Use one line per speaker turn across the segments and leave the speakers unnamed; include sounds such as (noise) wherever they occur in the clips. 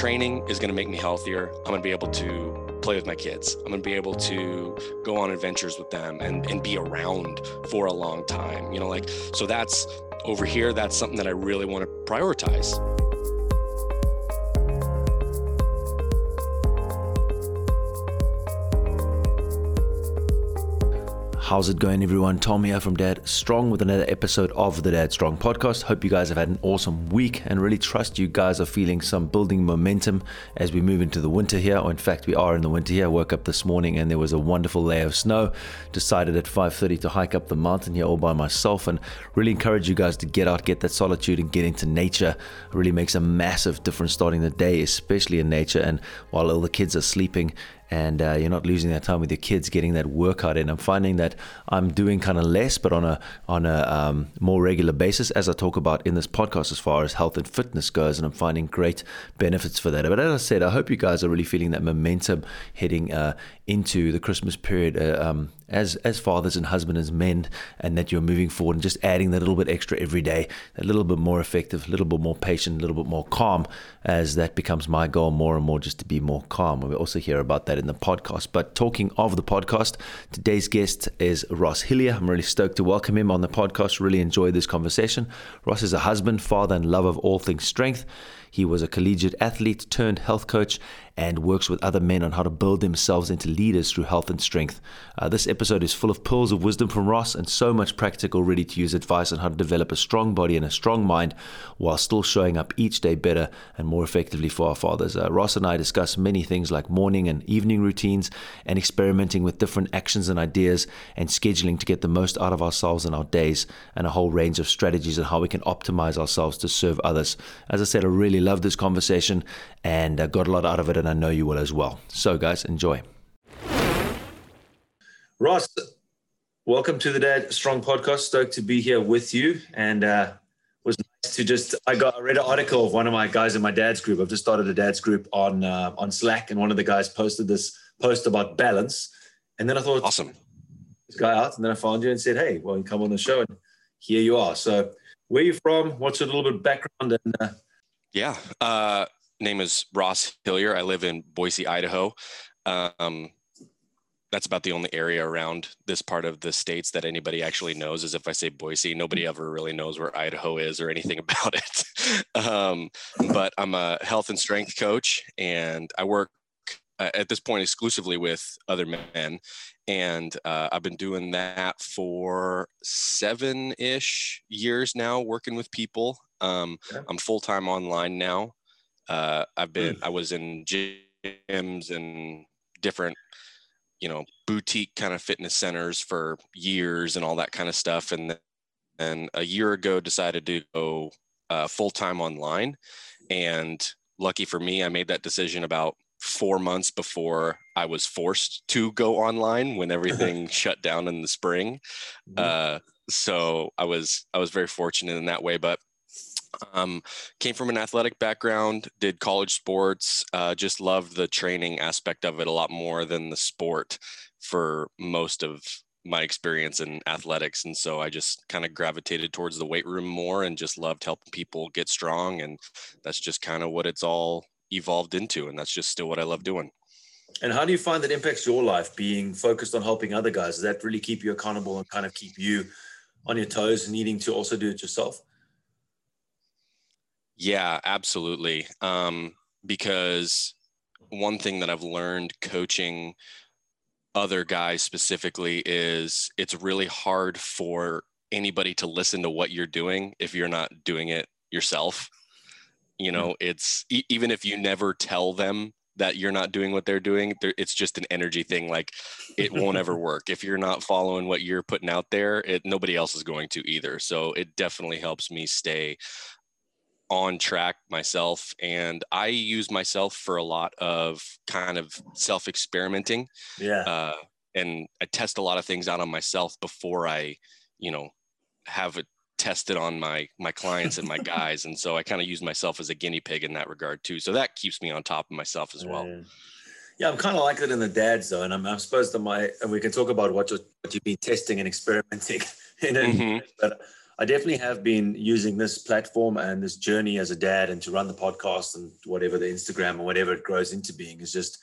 training is going to make me healthier. I'm going to be able to play with my kids. I'm going to be able to go on adventures with them and, and be around for a long time. You know, like, so that's over here, that's something that I really want to prioritize.
How's it going, everyone? Tom here from Dad Strong with another episode of the Dad Strong podcast. Hope you guys have had an awesome week and really trust you guys are feeling some building momentum as we move into the winter here. Or in fact, we are in the winter here. I woke up this morning and there was a wonderful layer of snow. Decided at 5:30 to hike up the mountain here all by myself and really encourage you guys to get out, get that solitude, and get into nature. It really makes a massive difference starting the day, especially in nature. And while all the kids are sleeping, and uh, you're not losing that time with your kids getting that workout in. I'm finding that I'm doing kind of less, but on a on a um, more regular basis, as I talk about in this podcast, as far as health and fitness goes, and I'm finding great benefits for that. But as I said, I hope you guys are really feeling that momentum heading uh, into the Christmas period. Uh, um, as as fathers and husbands men and that you're moving forward and just adding that little bit extra every day a little bit more effective a little bit more patient a little bit more calm as that becomes my goal more and more just to be more calm. And we also hear about that in the podcast. But talking of the podcast today's guest is ross hillier. I'm really stoked to welcome him on the podcast. Really enjoyed this conversation. Ross is a husband father and love of all things strength. He was a collegiate athlete turned health coach and works with other men on how to build themselves into leaders through health and strength. Uh, this episode is full of pearls of wisdom from Ross and so much practical, ready to use advice on how to develop a strong body and a strong mind while still showing up each day better and more effectively for our fathers. Uh, Ross and I discuss many things like morning and evening routines and experimenting with different actions and ideas and scheduling to get the most out of ourselves and our days and a whole range of strategies on how we can optimize ourselves to serve others. As I said, I really love this conversation and uh, got a lot out of it. And I know you will as well. So, guys, enjoy. Ross, welcome to the Dad Strong podcast. Stoked to be here with you. And uh, was nice to just I got I read an article of one of my guys in my dad's group. I've just started a dad's group on uh, on Slack, and one of the guys posted this post about balance. And then I thought,
awesome,
this guy out. And then I found you and said, hey, well, you come on the show, and here you are. So, where are you from? What's your little bit of background? And uh,
yeah, uh, name is Ross Hillier. I live in Boise, Idaho. Um, that's about the only area around this part of the states that anybody actually knows is if I say Boise, nobody ever really knows where Idaho is or anything (laughs) about it. um, but I'm a health and strength coach and I work uh, at this point exclusively with other men. And uh, I've been doing that for seven ish years now, working with people. Um. I'm full time online now. Uh, I've been, mm. I was in gyms and different, you know, boutique kind of fitness centers for years and all that kind of stuff. And then a year ago decided to go uh, full time online. And lucky for me, I made that decision about four months before I was forced to go online when everything (laughs) shut down in the spring. Mm-hmm. Uh, so I was I was very fortunate in that way. But um, came from an athletic background, did college sports, uh, just loved the training aspect of it a lot more than the sport for most of my experience in athletics. And so I just kind of gravitated towards the weight room more and just loved helping people get strong. And that's just kind of what it's all evolved into. And that's just still what I love doing.
And how do you find that impacts your life being focused on helping other guys? Does that really keep you accountable and kind of keep you on your toes, needing to also do it yourself?
Yeah, absolutely. Um, because one thing that I've learned coaching other guys specifically is it's really hard for anybody to listen to what you're doing if you're not doing it yourself. You know, it's even if you never tell them that you're not doing what they're doing, it's just an energy thing. Like it won't ever (laughs) work if you're not following what you're putting out there. It nobody else is going to either. So it definitely helps me stay on track myself and i use myself for a lot of kind of self experimenting
yeah. uh,
and i test a lot of things out on myself before i you know have it tested on my my clients and my (laughs) guys and so i kind of use myself as a guinea pig in that regard too so that keeps me on top of myself as well.
Yeah, yeah i'm kind of like that in the dad zone i'm, I'm supposed to my and we can talk about what, you, what you've been testing and experimenting (laughs) in it mm-hmm. but I definitely have been using this platform and this journey as a dad and to run the podcast and whatever the Instagram and whatever it grows into being is just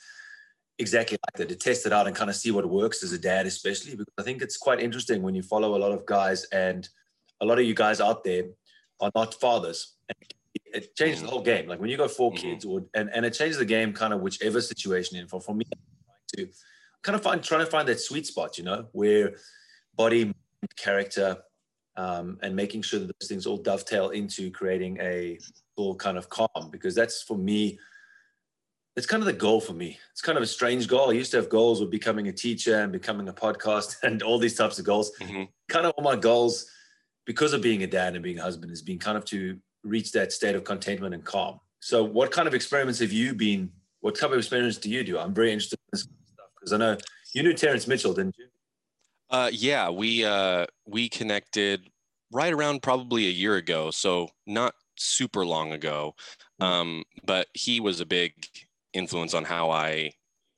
exactly like that to test it out and kind of see what works as a dad, especially because I think it's quite interesting when you follow a lot of guys and a lot of you guys out there are not fathers. And it changes the whole game. Like when you got 4 mm-hmm. kids, or and, and it changes the game kind of whichever situation in for for me to kind of find trying to find that sweet spot, you know, where body, character, um, and making sure that those things all dovetail into creating a full kind of calm because that's for me it's kind of the goal for me. It's kind of a strange goal. I used to have goals of becoming a teacher and becoming a podcast (laughs) and all these types of goals. Mm-hmm. kind of all my goals because of being a dad and being a husband has been kind of to reach that state of contentment and calm. So what kind of experiments have you been what type of experiments do you do? I'm very interested in this kind of stuff because i know you knew terrence mitchell didn't you
uh, yeah, we uh, we connected right around probably a year ago, so not super long ago. Mm. Um, but he was a big influence on how I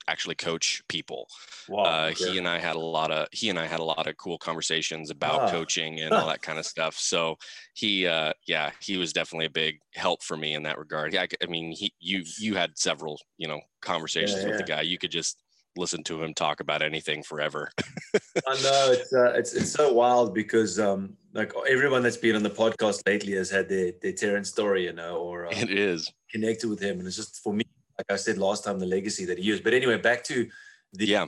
actually coach people. Wow, uh, He and I had a lot of he and I had a lot of cool conversations about ah. coaching and all (laughs) that kind of stuff. So he, uh, yeah, he was definitely a big help for me in that regard. Yeah, I, I mean, he you you had several you know conversations yeah, yeah. with the guy. You could just listen to him talk about anything forever. (laughs)
I know it's, uh, it's it's so wild because um, like everyone that's been on the podcast lately has had their their Terrence story, you know, or
uh, it is
connected with him, and it's just for me, like I said last time, the legacy that he used. But anyway, back to the
yeah.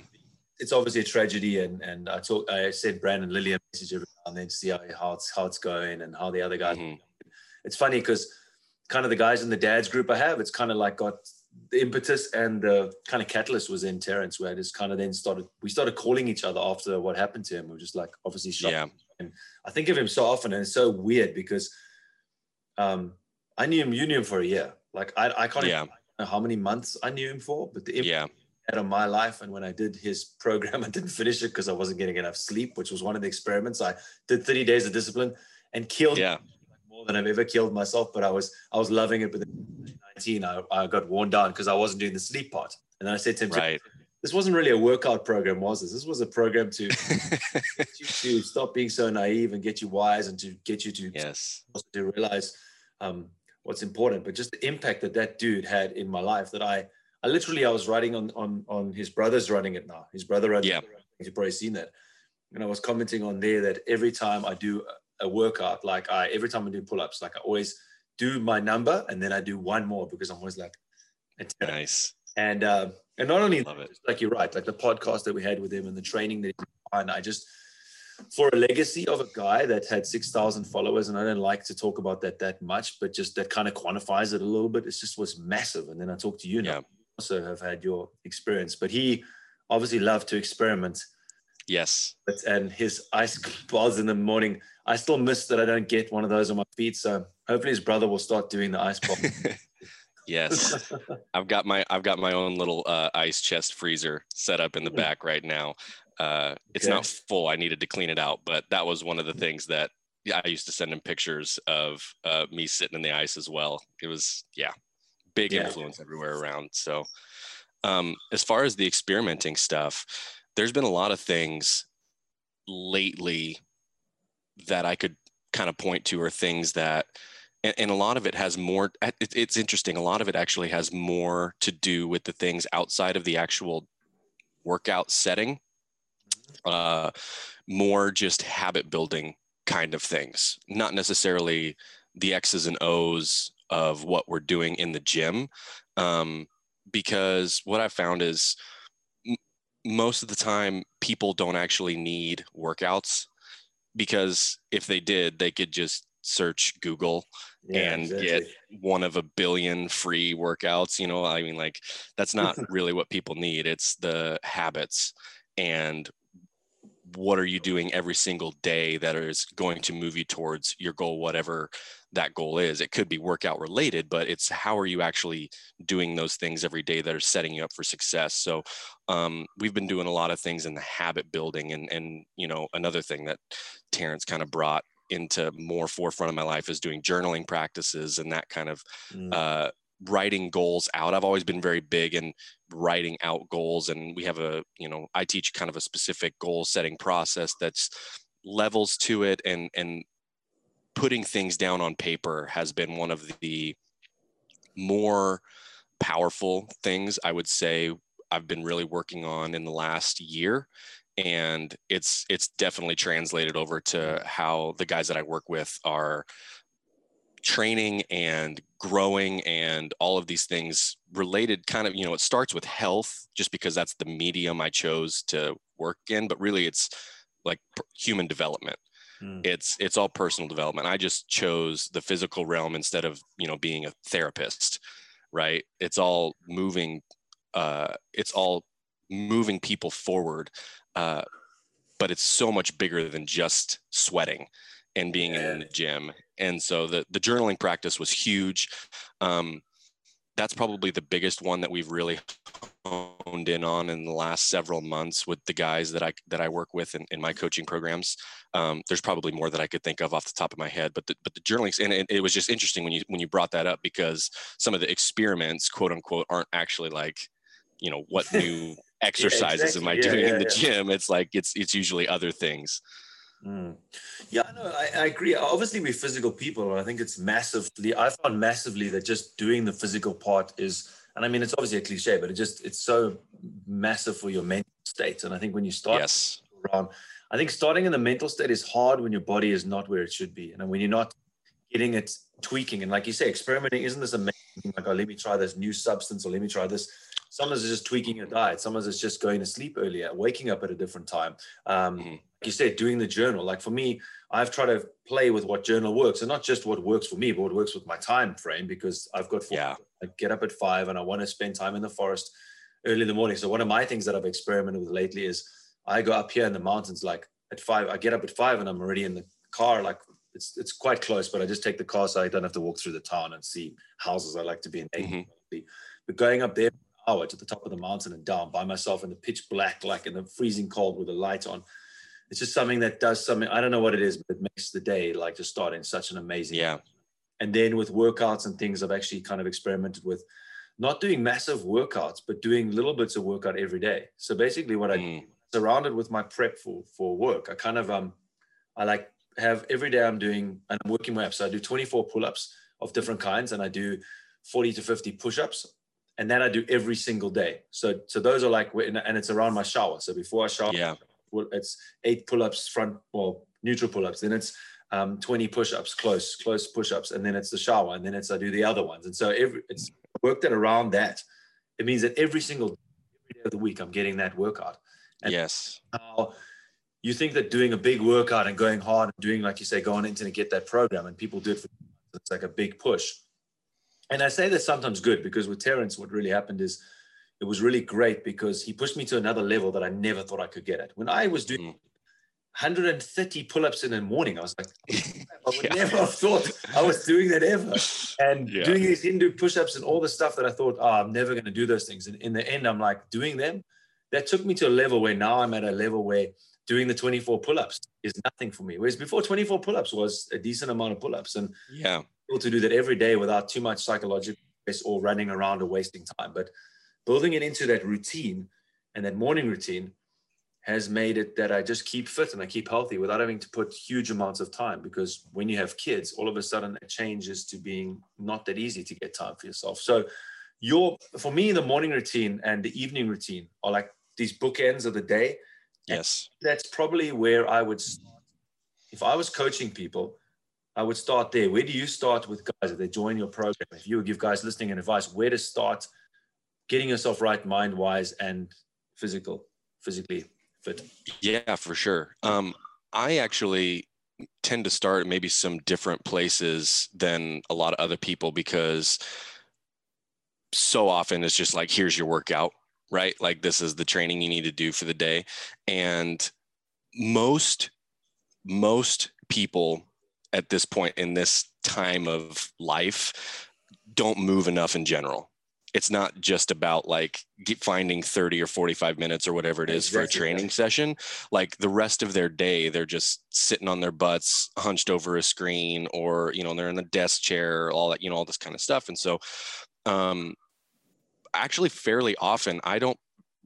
It's obviously a tragedy, and and I talk. I sent Brandon Lilly a message every now and then to see how, how it's how it's going and how the other guys. Mm-hmm. It's funny because kind of the guys in the dads group I have, it's kind of like got the impetus and the kind of catalyst was in Terrence, where I just kind of then started, we started calling each other after what happened to him. We were just like, obviously, shocked. Yeah. And I think of him so often, and it's so weird because um, I knew him, you knew him for a year. Like, I, I can't yeah. know how many months I knew him for, but the
yeah.
out of my life. And when I did his program, (laughs) I didn't finish it because I wasn't getting enough sleep, which was one of the experiments. I did 30 days of discipline and killed
yeah.
More than I've ever killed myself, but I was, I was loving it. But 19, I, I got worn down because I wasn't doing the sleep part. And then I said to him,
right.
this wasn't really a workout program, was this? This was a program to (laughs) get you to stop being so naive and get you wise and to get you to,
yes.
to realize um, what's important. But just the impact that that dude had in my life that I, I literally, I was writing on, on, on his brother's running it now. His brother runs
yeah.
You've probably seen that. And I was commenting on there that every time I do a workout, like I, every time I do pull-ups, like I always – do my number and then I do one more because I'm always like, (laughs)
nice.
And uh, and not only Love it. like you're right, like the podcast that we had with him and the training that he and I just for a legacy of a guy that had six thousand followers, and I don't like to talk about that that much, but just that kind of quantifies it a little bit. It just was massive. And then I talked to you now, yeah. also have had your experience, but he obviously loved to experiment.
Yes.
But, and his ice (laughs) baths in the morning, I still miss that I don't get one of those on my feet. So hopefully his brother will start doing the ice pop. (laughs)
yes, (laughs) I've got my I've got my own little uh, ice chest freezer set up in the hmm. back right now. Uh, it's okay. not full. I needed to clean it out, but that was one of the things that yeah, I used to send him pictures of uh, me sitting in the ice as well. It was yeah, big yeah. influence everywhere around. So um, as far as the experimenting stuff, there's been a lot of things lately that I could kind of point to are things that and, and, a lot of it has more it's interesting. A lot of it actually has more to do with the things outside of the actual workout setting uh, more just habit building kind of things. Not necessarily the x's and o's of what we're doing in the gym um, because what i found is most of the time people don't actually need workouts because if they did, they could just search Google yeah, and exactly. get one of a billion free workouts. You know, I mean, like that's not (laughs) really what people need. It's the habits and what are you doing every single day that is going to move you towards your goal, whatever that goal is. It could be workout related, but it's how are you actually doing those things every day that are setting you up for success. So um, we've been doing a lot of things in the habit building, and and you know another thing that Terrence kind of brought into more forefront of my life is doing journaling practices and that kind of mm. uh, writing goals out. I've always been very big in writing out goals, and we have a you know I teach kind of a specific goal setting process that's levels to it and and putting things down on paper has been one of the more powerful things I would say I've been really working on in the last year and it's it's definitely translated over to how the guys that I work with are training and growing and all of these things related kind of you know it starts with health just because that's the medium I chose to work in but really it's like human development. Mm. it's it's all personal development. I just chose the physical realm instead of you know being a therapist right? It's all moving uh it's all moving people forward uh but it's so much bigger than just sweating and being yeah. in the gym. And so the the journaling practice was huge. Um, that's probably the biggest one that we've really honed in on in the last several months with the guys that I that I work with in, in my coaching programs. Um, there's probably more that I could think of off the top of my head, but the, but the journaling and it, it was just interesting when you when you brought that up because some of the experiments, quote unquote, aren't actually like, you know, what (laughs) new exercises yeah, exactly. am I doing yeah, in the gym? It's like it's it's usually other things.
Mm. Yeah, no, I, I, agree. Obviously, we're physical people, and I think it's massively. I found massively that just doing the physical part is, and I mean, it's obviously a cliche, but it just it's so massive for your mental state. And I think when you start
yes.
around, I think starting in the mental state is hard when your body is not where it should be, and when you're not getting it tweaking. And like you say, experimenting isn't this amazing? Like, oh, let me try this new substance, or let me try this. Sometimes it's just tweaking your diet. Sometimes it's just going to sleep earlier, waking up at a different time. Um, mm-hmm you said, doing the journal. Like for me, I've tried to play with what journal works and not just what works for me, but what works with my time frame because I've got, four, yeah. I get up at five and I want to spend time in the forest early in the morning. So one of my things that I've experimented with lately is I go up here in the mountains, like at five, I get up at five and I'm already in the car. Like it's, it's quite close, but I just take the car so I don't have to walk through the town and see houses I like to be in. Mm-hmm. But going up there hour to the top of the mountain and down by myself in the pitch black, like in the freezing cold with the light on it's just something that does something. I don't know what it is, but it makes the day like to start in such an amazing.
Yeah.
And then with workouts and things, I've actually kind of experimented with not doing massive workouts, but doing little bits of workout every day. So basically, what mm. I surrounded with my prep for for work, I kind of um, I like have every day I'm doing and I'm working my up. So I do 24 pull-ups of different kinds, and I do 40 to 50 push-ups, and then I do every single day. So so those are like and it's around my shower. So before I shower,
yeah
it's eight pull-ups front well neutral pull-ups. Then it's um, 20 push-ups close close push-ups. And then it's the shower. And then it's i do the other ones. And so every it's worked it around that. It means that every single day of the week i'm getting that workout.
And yes.
how you think that doing a big workout and going hard and doing like you say going into and get that program and people do it for it's like a big push. And i say that's sometimes good because with terrence what really happened is it was really great because he pushed me to another level that I never thought I could get at. When I was doing mm. 130 pull-ups in the morning, I was like, (laughs) I would yeah. never have thought I was doing that ever. And (laughs) yeah. doing these Hindu push-ups and all the stuff that I thought, oh, I'm never going to do those things. And in the end, I'm like doing them. That took me to a level where now I'm at a level where doing the 24 pull-ups is nothing for me. Whereas before 24 pull-ups was a decent amount of pull-ups. And
yeah,
able to do that every day without too much psychological stress or running around or wasting time. But building it into that routine and that morning routine has made it that I just keep fit and I keep healthy without having to put huge amounts of time. Because when you have kids, all of a sudden it changes to being not that easy to get time for yourself. So, your for me, the morning routine and the evening routine are like these bookends of the day.
Yes,
and that's probably where I would. Start. If I was coaching people, I would start there. Where do you start with guys if they join your program? If you would give guys listening and advice, where to start getting yourself right mind wise and physical physically fit.
Yeah for sure. Um, i actually tend to start maybe some different places than a lot of other people because so often it's just like here's your workout right? Like this is the training you need to do for the day. And most most people at this point in this time of life don't move enough in general it's not just about like finding 30 or 45 minutes or whatever it is exactly. for a training session. Like the rest of their day they're just sitting on their butts hunched over a screen or you know they're in a desk chair all that you know all this kind of stuff. And so um actually fairly often i don't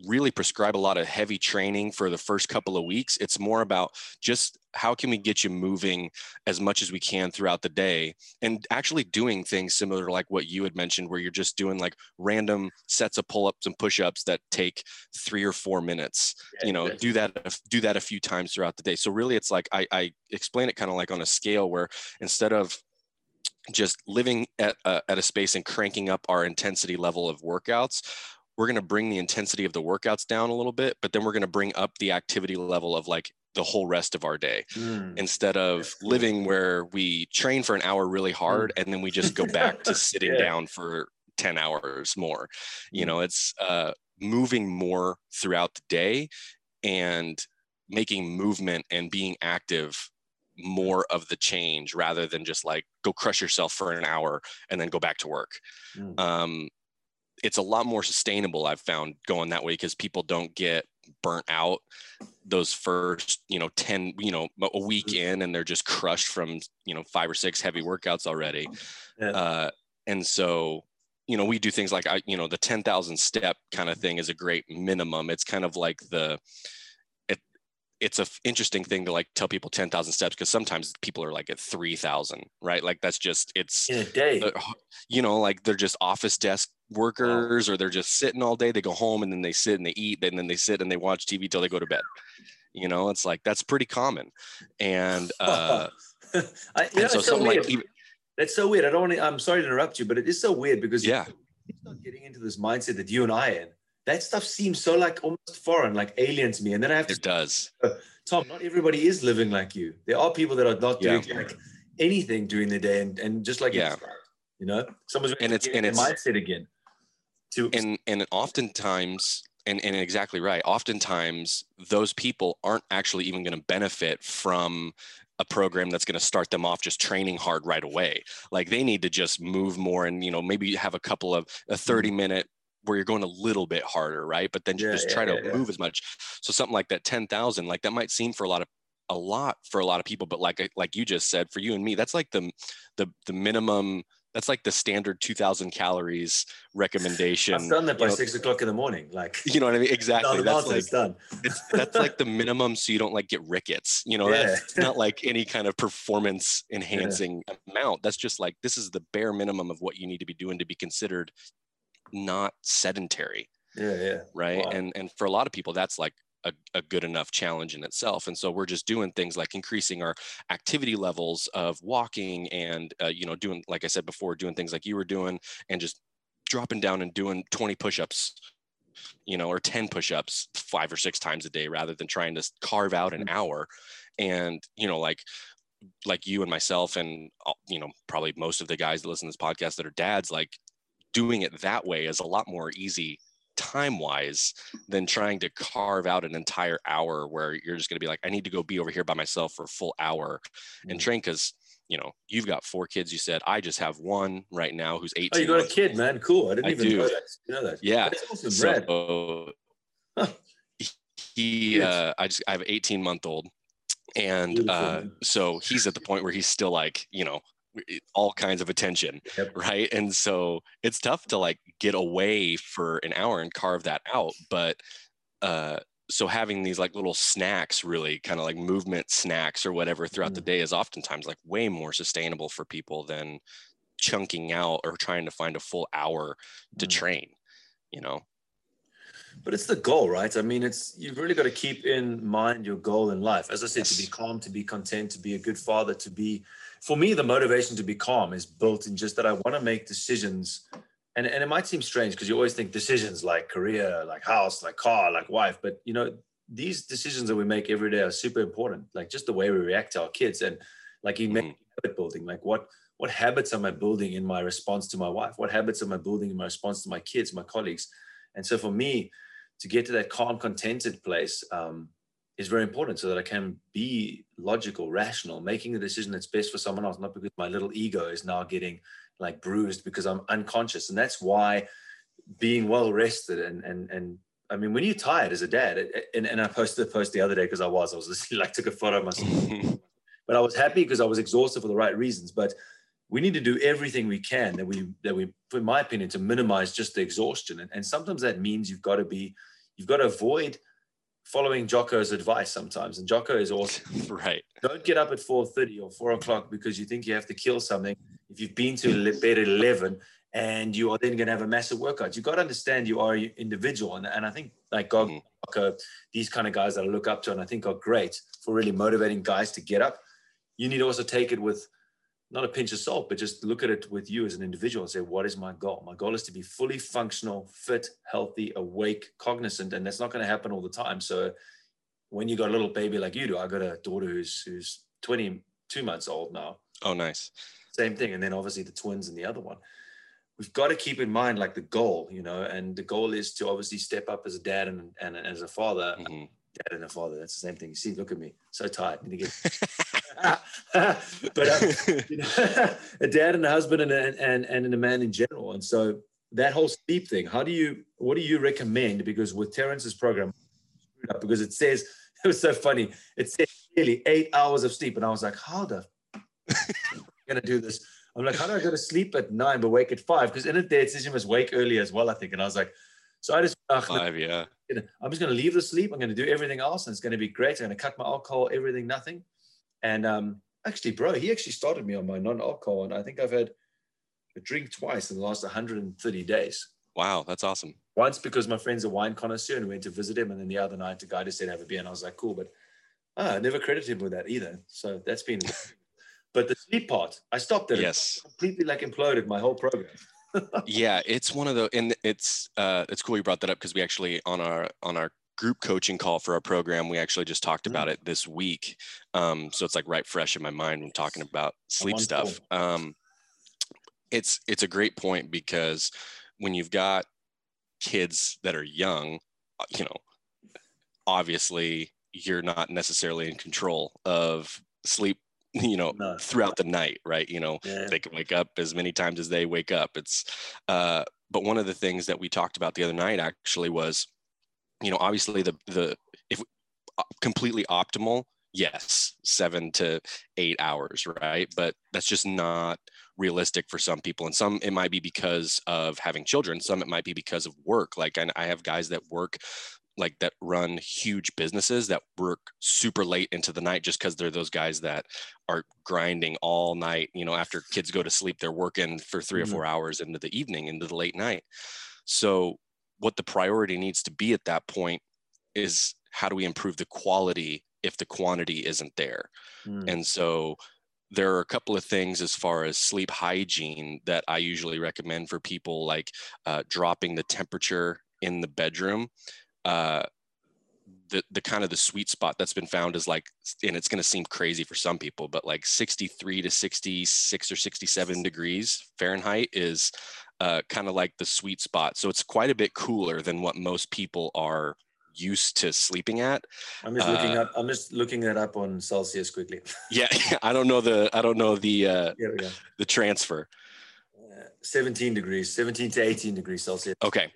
really prescribe a lot of heavy training for the first couple of weeks. It's more about just how can we get you moving as much as we can throughout the day and actually doing things similar to like what you had mentioned where you're just doing like random sets of pull-ups and push-ups that take three or four minutes yeah, you know do that do that a few times throughout the day. So really it's like i, I explain it kind of like on a scale where instead of just living at a, at a space and cranking up our intensity level of workouts we're going to bring the intensity of the workouts down a little bit but then we're going to bring up the activity level of like the whole rest of our day mm. instead of living where we train for an hour really hard mm. and then we just go (laughs) back to sitting yeah. down for 10 hours more you mm. know it's uh, moving more throughout the day and making movement and being active more of the change rather than just like go crush yourself for an hour and then go back to work. Mm. Um, it's a lot more sustainable i've found going that way because people don't get burnt out those first you know 10 you know a week mm. in and they're just crushed from you know five or six heavy workouts already yeah. uh, and so you know we do things like i you know the 10,000 step kind of thing is a great minimum it's kind of like the it, it's a interesting thing to like tell people 10,000 steps because sometimes people are like at 3,000, right? Like that's just, it's
in a day,
you know, like they're just office desk workers or they're just sitting all day. They go home and then they sit and they eat and then they sit and they watch TV till they go to bed. You know, it's like, that's pretty common. And, (laughs) uh,
I, you know, so something so like, even, that's so weird. I don't want to, I'm sorry to interrupt you, but it is so weird because
yeah,
you start getting into this mindset that you and I in that stuff seems so like almost foreign, like alien to me. And then I have to.
It does.
Uh, Tom, not everybody is living like you. There are people that are not doing yeah. like anything during the day, and, and just like
yeah,
you know, someone's
and it's and it's
mindset again.
To and and oftentimes. And, and exactly right. Oftentimes, those people aren't actually even going to benefit from a program that's going to start them off just training hard right away like they need to just move more and you know maybe have a couple of a 30 mm-hmm. minute where you're going a little bit harder, right? But then yeah, just try yeah, to yeah, move as much. So something like that 10,000, like that might seem for a lot of a lot for a lot of people, but like like you just said, for you and me, that's like the the the minimum. That's like the standard 2,000 calories recommendation.
I've done that by you know, six o'clock in the morning. Like
you know what I mean? (laughs) Exactly.
That's like done. (laughs)
that's like the minimum, so you don't like get rickets. You know, that's not like any kind of performance (laughs) enhancing amount. That's just like this is the bare minimum of what you need to be doing to be considered not sedentary.
Yeah, yeah.
Right. Wow. And and for a lot of people, that's like a, a, good enough challenge in itself. And so we're just doing things like increasing our activity levels of walking and uh, you know doing like I said before, doing things like you were doing and just dropping down and doing 20 push-ups you know or 10 push-ups five or six times a day rather than trying to carve out an mm-hmm. hour and you know like like you and myself and you know probably most of the guys that listen to this podcast that are dads like doing it that way is a lot more easy time wise than trying to carve out an entire hour where you're just going to be like i need to go be over here by myself for a full hour mm-hmm. and train because you know you've got four kids you said. I just have one right now who's 18
oh you got a kid man. Cool. I didn't I even do. know that. You know that.
Yeah. Awesome, so huh. he uh i just i have an 18 month old and uh so he's at the point where he's still like you know all kinds of attention yep. right and so it's tough to like get away for an hour and carve that out but uh so having these like little snacks really kind of like movement snacks or whatever throughout mm. the day is oftentimes like way more sustainable for people than chunking out or trying to find a full hour to mm. train you know
but it's the goal right i mean it's you've really got to keep in mind your goal in life as i said yes. to be calm to be content to be a good father to be for me, the motivation to be calm is built in just that I want to make decisions. And, and it might seem strange because you always think decisions like career, like house, like car, like wife. But, you know, these decisions that we make every day are super important. Like just the way we react to our kids and like you mm-hmm. habit building, like what, what habits am I building in my response to my wife? What habits am I building in my response to my kids, my colleagues? And so for me, to get to that calm, contented place, um, is very important so that I can be logical, rational, making the decision that's best for someone else, not because my little ego is now getting like bruised because I'm unconscious. And that's why being well rested and and and I mean, when you're tired as a dad, and, and I posted a post the other day because I was, I was (laughs) like took a photo of myself, (laughs) but I was happy because I was exhausted for the right reasons. But we need to do everything we can that we that we, in my opinion, to minimize just the exhaustion. And, and sometimes that means you've got to be, you've got to avoid following Jocko's advice sometimes, and Jocko is awesome. (laughs)
right.
Don't get up at four thirty or four o'clock because you think you have to kill something. If you've been to bed at eleven and you are then going to have a massive workout, you got to understand you are an individual, and, and I think like God,
Mhm.
Jocko, these kind of guys that I look up to and I think are great for really motivating guys to get up. You need to also take it with not a pinch of salt, but just look at it with you as an individual and say, what is my goal? My goal is to be fully functional, fit, healthy, awake, cognizant, and that's not going to happen all the time. So when you got a little baby like you do, I got a daughter who's who's 22 months old now.
Oh, nice.
Same thing. And then obviously the twins and the other one. We've got to keep in mind like the goal, you know, and the goal is to obviously step up as a dad and, and as a father.
Mhm.
Dad and a father, that's the same thing. You see, look at me, so tired. Need to get but um, you know, (laughs) a dad and a husband and, a, and and a man in general. And so that whole sleep thing, how do you what do you recommend? Because with Terrence's program, because it says (laughs) it was so funny. It says clearly eight hours of sleep, and I was like, how the f- (laughs) gonna do this? I'm like, how do I go to sleep at nine but wake at five? Because in it there it says you must wake early as well, I think. And I was like, so I just ugh,
Five, yeah.
You know, I'm just going to leave the sleep. I'm going to do everything else, and it's going to be great. I'm going to cut my alcohol, everything, nothing. And um, actually, bro, he actually started me on my non-alcohol, and I think I've had a drink twice in the last 130 days.
Wow, that's awesome.
Once because my friend's a wine connoisseur and we went to visit him, and then the other night the guy just said have a beer, and I was like, cool, but ah, I never credited him with that either. So that's been. (laughs) but the sleep part, I stopped it.
Yes.
completely like imploded my whole program.
Yeah it's one of the and it's uh it's cool you brought that up because we actually on our on our group coaching call for our program we actually just talked about it this week. Um so it's like right fresh in my mind when talking about sleep stuff. Um it's it's a great point because when you've got kids that are young uh, you know obviously you're not necessarily in control of sleep you know
No.
throughout the night right? You know
Yeah.
they can wake up as many times as they wake up. It's uh but one of the things that we talked about the other night actually was you know obviously the the if uh, completely optimal yes seven to eight hours right? But that's just not realistic for some people. And some it might be because of having children. Some it might be because of work. Like I, I have guys that work like that run huge businesses that work super late into the night just because they're those guys that are grinding all night you know after kids go to sleep they're working for 3
Mhm.
or four hours into the evening into the late night so what the priority needs to be at that point is how do we improve the quality if the quantity isn't there
Mm.
and so there are a couple of things as far as sleep hygiene that I usually recommend for people, like uh, dropping the temperature in the bedroom. Uh, the, the kind of the sweet spot that's been found is like, and it's going to seem crazy for some people, but like 63 to 66 or 67 degrees Fahrenheit is uh, kind of like the sweet spot. So it's quite a bit cooler than what most people are used to sleeping at.
I'm just looking
Uh,
up. I'm just looking that up on Celsius quickly. (laughs)
Yeah, (laughs) I don't know the I don't know the uh,
Here we go.
the transfer.
Uh, 17 degrees, 17 to 18 degrees Celsius.
Okay,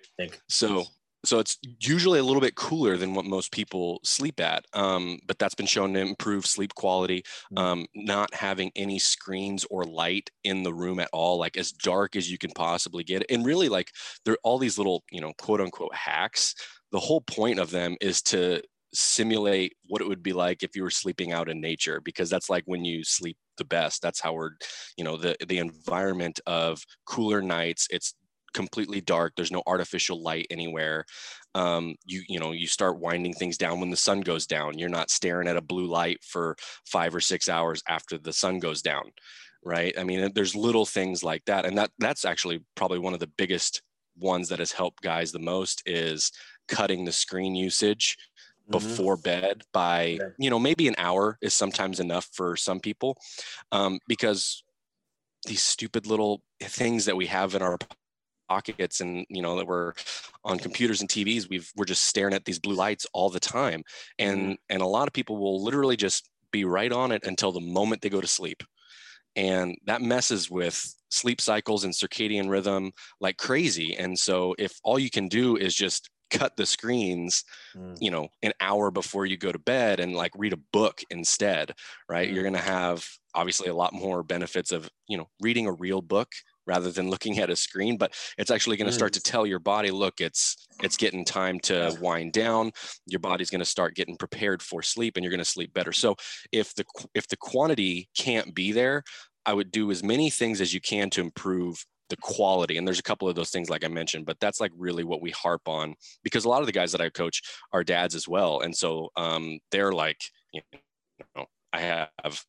so so it's usually a little bit cooler than what most people sleep at, um, but that's been shown to improve sleep quality.
Mm.
Um, not having any screens or light in the room at all, like as dark as you can possibly get, and really like there are all these little you know quote unquote hacks. The whole point of them is to simulate what it would be like if you were sleeping out in nature because that's like when you sleep the best that's how we're you know the the environment of cooler nights it's completely dark there's no artificial light anywhere um, you you know you start winding things down when the sun goes down. You're not staring at a blue light for five or six hours after the sun goes down right? I mean there's little things like that and that that's actually probably one of the biggest ones that has helped guys the most is cutting the screen usage
Mhm.
before bed by you know maybe an hour is sometimes enough for some people um, because these stupid little things that we have in our pockets and you know that we're on computers and tvs we've we're just staring at these blue lights all the time. And and a lot of people will literally just be right on it until the moment they go to sleep. And that messes with sleep cycles and circadian rhythm like crazy. And so if all you can do is just cut the screens
Mm.
you know an hour before you go to bed and like read a book instead right?
Mm.
you're going to have obviously a lot more benefits of you know reading a real book rather than looking at a screen but it's actually going to start to mm. tell your body look it's it's getting time to wind down. Your body's going to start getting prepared for sleep and you're going to sleep better. So if the if the quantity can't be there i would do as many things as you can to improve the quality and there's a couple of those things like i mentioned but that's like really what we harp on because a lot of the guys that i coach are dads as well and so um, they're like you know i have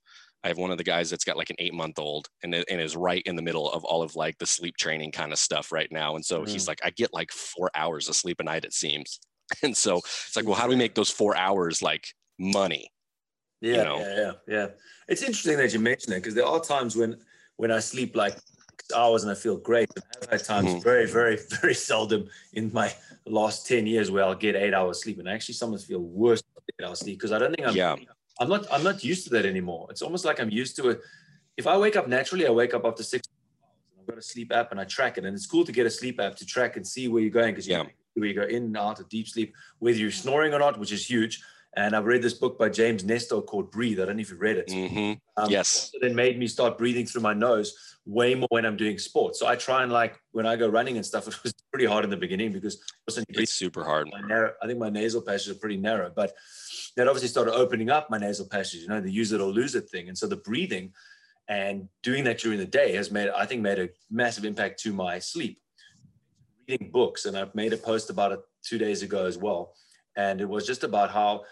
I have one of the guys that's got like an eight month old and, and is right in the middle of all of like the sleep training kind of stuff right now. And so mm. he's like, I get like four hours of sleep a night, it seems. (laughs) And so it's like, well, how do we make those four hours like money?
Yeah, you know? yeah, yeah, yeah. It's interesting that you mention it because there are times when when I sleep like hours and I feel great. I've had times mm-hmm. very, very, (laughs) very seldom in my last 10 years where I'll get eight hours sleep. And actually sometimes feel worse eight hours sleep because I don't think I'm yeah. I'm not I'm not used to that anymore. It's almost like I'm used to it. If I wake up naturally, I wake up after six hours. I've got a sleep app and I track it. And it's cool to get a sleep app to track and see where you're going because yeah. where you go in and out of deep sleep, whether you're snoring or not, which is huge. And I've read this book by James Nestor called Breathe. I don't know if you've read it.
Mm-hmm. Um, yes.
Then made me start breathing through my nose way more when I'm doing sports. So I try and like when I go running and stuff, (laughs) it was pretty hard in the beginning because
it's super hard.
Narrow, I think my nasal passages are pretty narrow, but that obviously started opening up my nasal passages, you know, the use it or lose it thing. And so the breathing and doing that during the day has made, I think, made a massive impact to my sleep. Reading books, and I've made a post about it two days ago as well. And it was just about how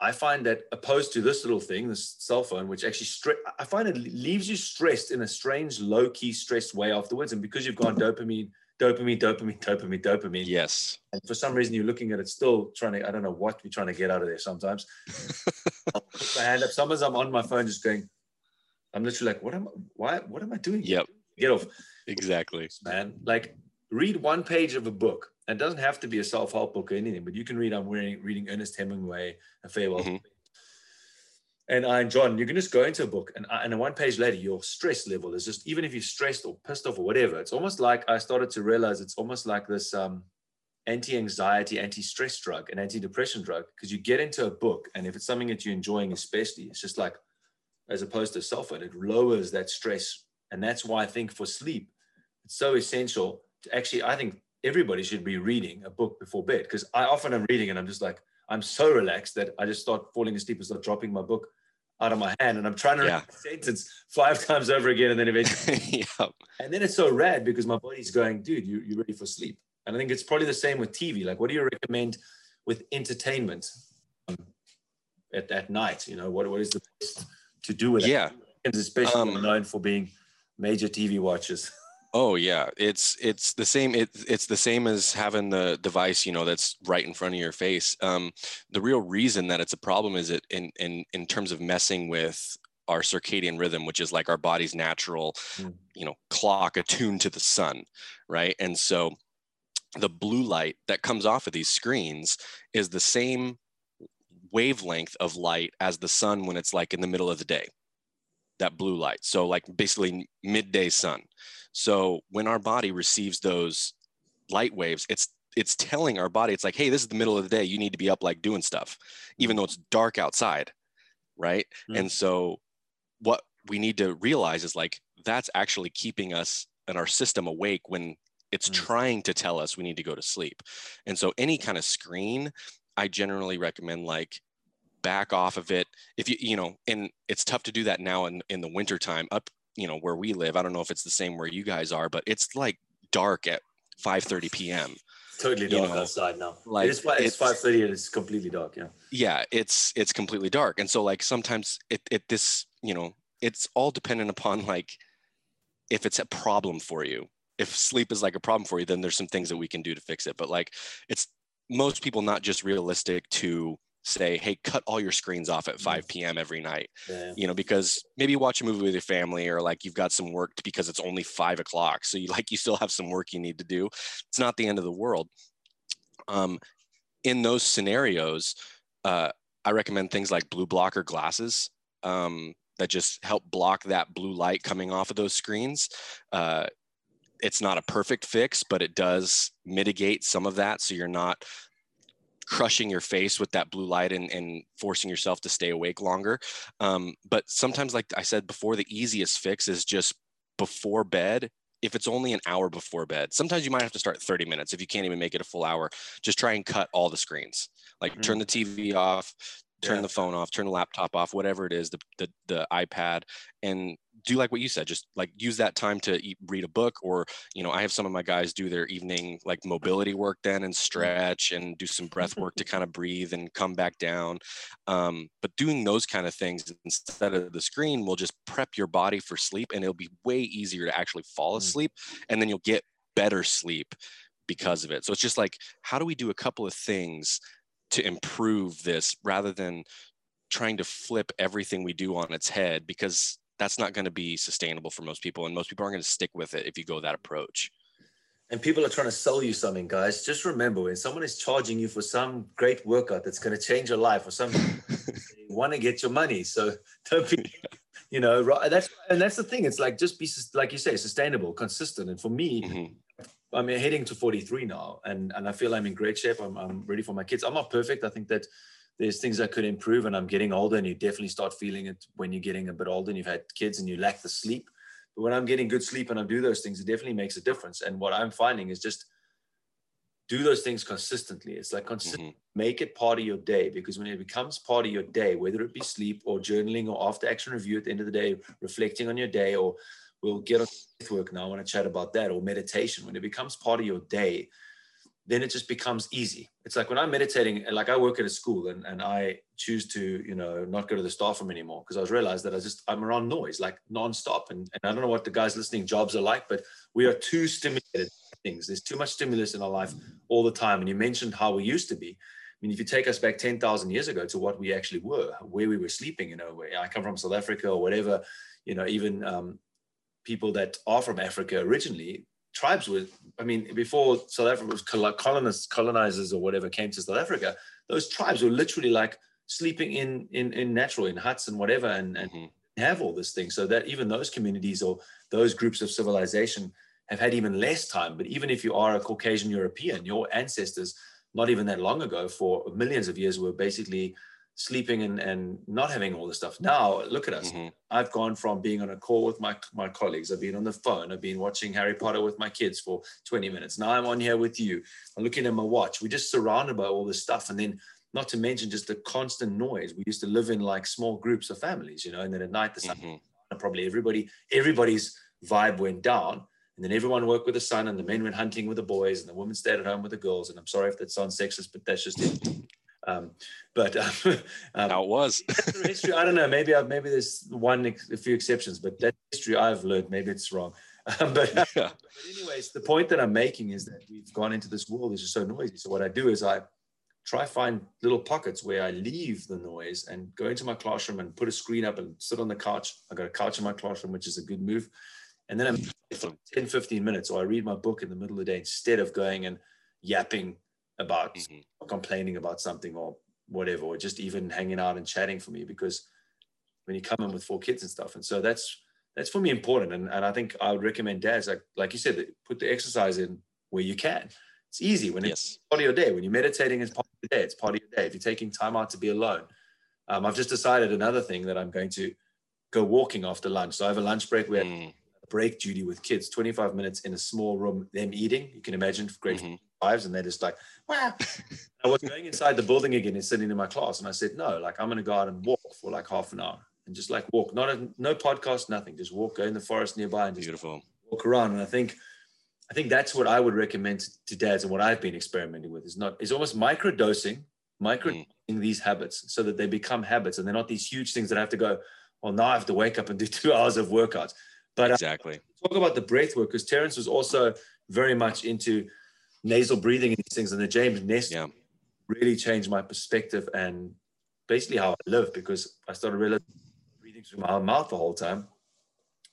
I find that opposed to this little thing, this cell phone, which actually stre- I find it leaves you stressed in a strange, low key, stressed way afterwards. And because you've gone (laughs) dopamine dopamine, dopamine, dopamine, dopamine.
Yes.
And for some reason, you're looking at it still trying to, I don't know what we're trying to get out of there sometimes. (laughs) I'll put my hand up. Sometimes I'm on my phone just going, I'm literally like, what am I, why, what am I doing?
Yep.
Get off.
Exactly.
Man, like read one page of a book. It doesn't have to be a self-help book or anything, but you can read, I'm reading, reading Ernest Hemingway, A Farewell mm-hmm and I and John, you can just go into a book and, and one page later, your stress level is just, even if you're stressed or pissed off or whatever, it's almost like I started to realize it's almost like this um, anti-anxiety, anti-stress drug, an anti-depression drug, because you get into a book and if it's something that you're enjoying, especially, it's just like, as opposed to phone, it lowers that stress. And that's why I think for sleep, it's so essential actually, I think everybody should be reading a book before bed because I often am reading and I'm just like, I'm so relaxed that I just start falling asleep and start dropping my book out of my hand and I'm trying to yeah. read the sentence five (laughs) times over again and then eventually (laughs) yeah. and then it's so rad because my body's going dude you, you're ready for sleep and I think it's probably the same with TV like what do you recommend with entertainment um, at, at night you know what, what is the best to do with
yeah
it? especially um, known for being major TV watchers (laughs)
Oh yeah, it's it's the same. It, it's the same as having the device, you know, that's right in front of your face. Um, the real reason that it's a problem is it in in in terms of messing with our circadian rhythm, which is like our body's natural, mm. you know, clock attuned to the sun, right? And so the blue light that comes off of these screens is the same wavelength of light as the sun when it's like in the middle of the day that blue light so like basically midday sun so when our body receives those light waves, it's it's telling our body, it's like, hey, this is the middle of the day. You need to be up like doing stuff, even though it's dark outside. Right. Mm. And so what we need to realize is like that's actually keeping us and our system awake when it's mm. trying to tell us we need to go to sleep. And so any kind of screen, I generally recommend like back off of it. If you, you know, and it's tough to do that now in, in the winter time up you know where we live. I don't know if it's the same where you guys are but it's like dark at 5 30 p.m
totally dark you know, outside now. Like it's, it's 5 30 and it's completely dark yeah.
Yeah it's it's completely dark. And so like sometimes it, it this you know it's all dependent upon like if it's a problem for you. If sleep is like a problem for you then there's some things that we can do to fix it. But like it's most people not just realistic to say, hey, cut all your screens off at 5 p.m. every night. Yeah. You know, because maybe you watch a movie with your family or like you've got some work because it's only five o'clock. So you (laughs) like you still have some work you need to do. It's not the end of the world. Um, in those scenarios, uh, I recommend things like blue blocker glasses um, that just help block that blue light coming off of those screens. Uh, it's not a perfect fix, but it does mitigate some of that. So you're not crushing your face with that blue light and, and forcing yourself to stay awake longer. Um, but sometimes, like I said before, the easiest fix is just before bed, if it's only an hour before bed, sometimes you might have to start 30 minutes. If you can't even make it a full hour, just try and cut all the screens. Like mm-hmm. turn the TV off, turn yeah. the phone off, turn the laptop off, whatever it is, the, the, the iPad, and do like what you said. Just like use that time to eat, read a book, or you know, I have some of my guys do their evening like mobility work then and stretch and do some breath work to kind of breathe and come back down. Um, but doing those kind of things instead of the screen will just prep your body for sleep, and it'll be way easier to actually fall mm. asleep, and then you'll get better sleep because of it. So it's just like, how do we do a couple of things to improve this rather than trying to flip everything we do on its head because that's not going to be sustainable for most people and most people aren't going to stick with it if you go that approach.
And people are trying to sell you something guys. Just remember when someone is charging you for some great workout that's going to change your life or something (laughs) they want to get your money so (laughs) don't be you know right that's and that's the thing. It's like just be like you say sustainable consistent. And for me mm-hmm. I'm heading to 43 now, and and I feel I'm in great shape. I'm I'm ready for my kids. I'm not perfect. I think that there's things I could improve, and I'm getting older, and you definitely start feeling it when you're getting a bit older and you've had kids and you lack the sleep. But when I'm getting good sleep and I do those things, it definitely makes a difference. And what I'm finding is just do those things consistently. It's like consistent, mm-hmm. make it part of your day because when it becomes part of your day, whether it be sleep or journaling or after action review at the end of the day, reflecting on your day or we'll get on with work now. I want to chat about that or meditation. When it becomes part of your day, then it just becomes easy. It's like when I'm meditating, like I work at a school and, and I choose to, you know, not go to the staff room anymore because I was realized that I just, I'm around noise like nonstop. And, and I don't know what the guys listening jobs are like, but we are too stimulated things. There's too much stimulus in our life all the time. And you mentioned how we used to be. I mean, if you take us back 10,000 years ago to what we actually were, where we were sleeping, you know, where I come from South Africa or whatever, you know, even um, people that are from Africa originally, tribes were, I mean, before South Africa was colonists, colonizers or whatever came to South Africa, those tribes were literally like sleeping in in, in natural, in huts and whatever, and, and mm-hmm. have all this thing. So that even those communities or those groups of civilization have had even less time. But even if you are a Caucasian European, your ancestors, not even that long ago, for millions of years, were basically sleeping and, and not having all this stuff. Now, look at us. Mm-hmm. I've gone from being on a call with my, my colleagues. I've been on the phone. I've been watching Harry Potter with my kids for 20 minutes. Now I'm on here with you. I'm looking at my watch. We're just surrounded by all this stuff. And then not to mention just the constant noise. We used to live in like small groups of families, you know, and then at night, the sun, mm-hmm. probably everybody, everybody's vibe went down. And then everyone worked with the sun, and the men went hunting with the boys, and the women stayed at home with the girls. And I'm sorry if that sounds sexist, but that's just it. Um, but um, (laughs)
um, how it was (laughs)
history. I don't know. Maybe I, maybe there's one a few exceptions, but that history I've learned. Maybe it's wrong. (laughs) Um, but, yeah. but anyways, the point that I'm making is that we've gone into this world that's just so noisy. So what I do is I try find little pockets where I leave the noise and go into my classroom and put a screen up and sit on the couch. I got a couch in my classroom, which is a good move. And then I'm for 10, 15 minutes, or I read my book in the middle of the day instead of going and yapping about mm-hmm. complaining about something or whatever, or just even hanging out and chatting for me because when you come in with four kids and stuff. And so that's that's for me important. And, and I think I would recommend dads, like like you said, put the exercise in where you can. It's easy when it's yes. part of your day. When you're meditating, it's part of your day. It's part of your day. If you're taking time out to be alone. Um, I've just decided another thing that I'm going to go walking after lunch. So I have a lunch break. We have mm. break duty with kids, 25 minutes in a small room, them eating. You can imagine great mm-hmm lives and they're just like, wow. I was going inside the building again and sitting in my class and I said, no, like I'm going to go out and walk for like half an hour and just like walk, not a, no podcast, nothing, just walk, go in the forest nearby and just
Beautiful.
walk around. And I think, I think that's what I would recommend to dads and what I've been experimenting with is not, is almost micro dosing, micro mm. these habits so that they become habits and they're not these huge things that I have to go, well, now I have to wake up and do (laughs) two hours of workouts. But
exactly.
Uh, talk about the breath work because Terrence was also very much into nasal breathing and these things. And the James Nestor yeah. really changed my perspective and basically how I live because I started realizing breathing through my mouth the whole time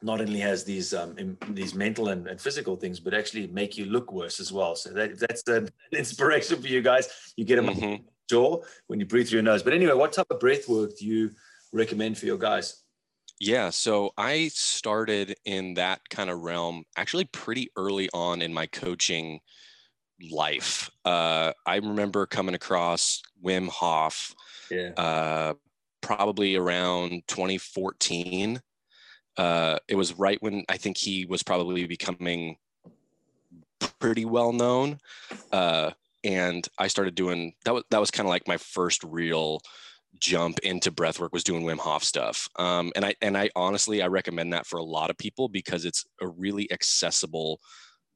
not only has these um, in, these mental and, and, physical things, but actually make you look worse as well. So that, that's an (laughs) inspiration for you guys. You get a mm-hmm. jaw when you breathe through your nose. But anyway, what type of breath work do you recommend for your guys?
Yeah, so I started in that kind of realm actually pretty early on in my coaching life. Uh, I remember coming across Wim Hof
yeah.
uh, probably around 2014. uh, it was right when I think he was probably becoming pretty well known. Uh, and I started doing that was that was kind of like my first real jump into breathwork was doing Wim Hof stuff. Um, and I and I honestly I recommend that for a lot of people because it's a really accessible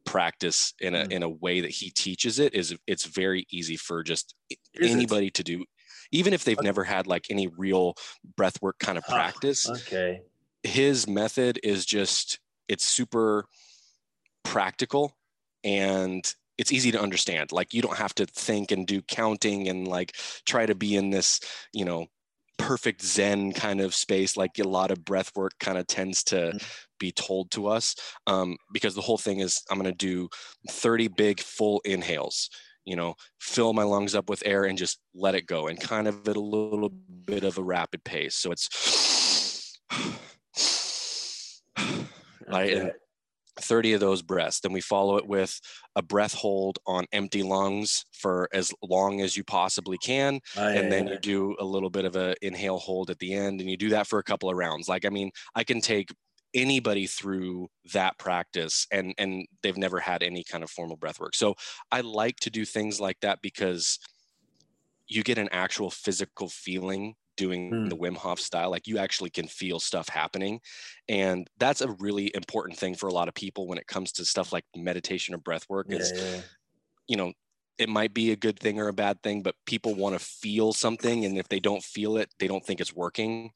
practice in a mm. in a way that he teaches it is it's very easy for just is anybody it? to do even if they've okay. never had like any real breath work kind of ah, practice.
okay.
His method is just it's super practical and it's easy to understand like you don't have to think and do counting and like try to be in this you know perfect zen kind of space like a lot of breath work kind of tends to mm-hmm. be told to us um, because the whole thing is i'm going to do 30 big full inhales you know fill my lungs up with air and just let it go and kind of at a little bit of a rapid pace. So it's (sighs) right? And 30 of those breaths. Then we follow it with a breath hold on empty lungs for as long as you possibly can. Oh, yeah, and then yeah. you do a little bit of a inhale hold at the end and you do that for a couple of rounds. Like, I mean, I can take anybody through that practice and and they've never had any kind of formal breath work. So I like to do things like that because you get an actual physical feeling doing mm. the Wim Hof style. Like you actually can feel stuff happening. And that's a really important thing for a lot of people when it comes to stuff like meditation or breath work is, yeah, yeah. you know, it might be a good thing or a bad thing, but people want to feel something. And if they don't feel it, they don't think it's working.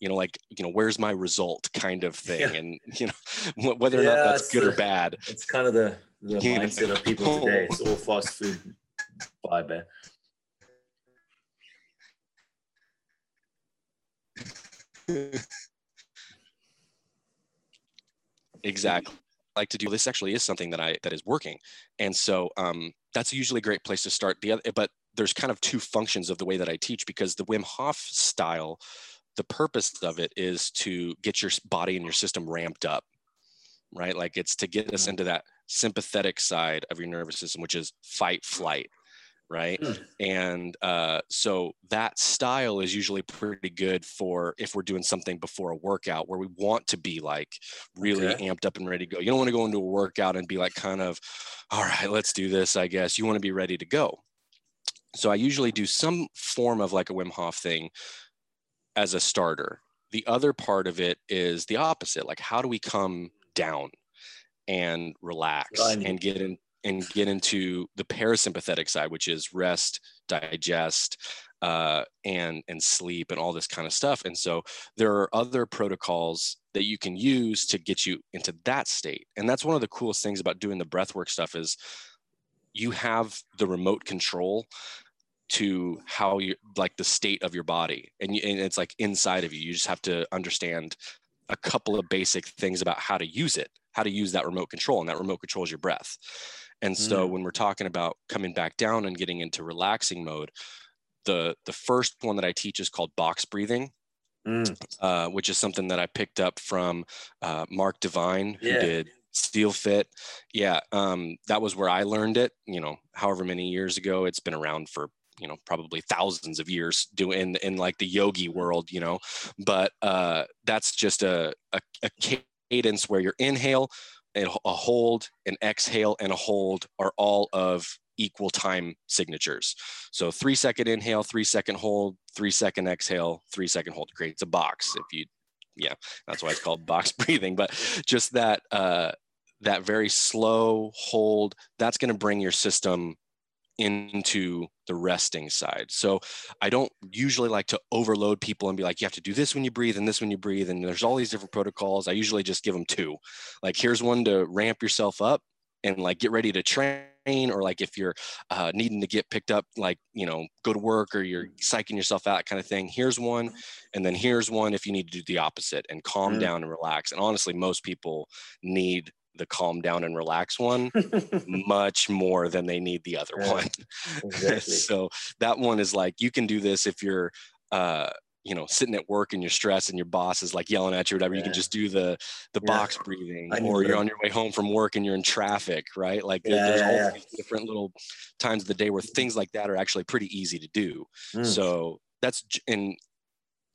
You know, like, you know, where's my result kind of (laughs) thing. Yeah. And, you know, (laughs) whether or not that's good
the,
or bad.
It's kind of the, the (laughs) mindset of people today. It's all fast food vibe.
Exactly. Like to do this actually is something that i that is working. And so um, that's usually a great place to start. The other but there's kind of two functions of the way that i teach because the wim hof style the purpose of it is to get your body and your system ramped up right? Like it's to get us mm-hmm. into that sympathetic side of your nervous system which is fight flight right? Mm. And uh, so that style is usually pretty good for if we're doing something before a workout where we want to be like really okay. amped up and ready to go. You don't want to go into a workout and be like kind of, all right, let's do this, I guess. You want to be ready to go. So I usually do some form of like a Wim Hof thing as a starter. The other part of it is the opposite. Like, how do we come down and relax and get in and get into the parasympathetic side, which is rest, digest, uh, and and sleep and all this kind of stuff. And so there are other protocols that you can use to get you into that state. And that's one of the coolest things about doing the breathwork stuff is you have the remote control to how you like the state of your body and, you, and it's like inside of you you just have to understand a couple of basic things about how to use it how to use that remote control and that remote control is your breath and so mm. when we're talking about coming back down and getting into relaxing mode, the the first one that I teach is called box breathing. Mm. Uh, which is something that I picked up from uh, Mark Divine, who yeah. did SEALFIT. Yeah, um, that was where I learned it. You know, however many years ago, it's been around for you know probably thousands of years doing in like the yogi world. You know, but uh, that's just a, a, a cadence where your inhale a hold, an exhale, and a hold are all of equal time signatures. So three second inhale, three second hold, three second exhale, three second hold creates a box. If you, yeah, that's why it's called (laughs) box breathing. But just that uh, that very slow hold, that's going to bring your system into the resting side. So I don't usually like to overload people and be like, you have to do this when you breathe and this when you breathe. And there's all these different protocols. I usually just give them two. Like, here's one to ramp yourself up and like get ready to train. Or like if you're uh, needing to get picked up, like, you know, go to work or you're psyching yourself out kind of thing. Here's one. And then here's one if you need to do the opposite and calm mm-hmm. down and relax. And honestly, most people need the calm down and relax one (laughs) much more than they need the other one. (laughs) Exactly. so that one is like you can do this if you're uh you know sitting at work and you're stressed and your boss is like yelling at you or whatever yeah. you can just do the the yeah. box breathing or you're on your way home from work and you're in traffic right like yeah, there's all these different little times of the day where things like that are actually pretty easy to do mm. so that's and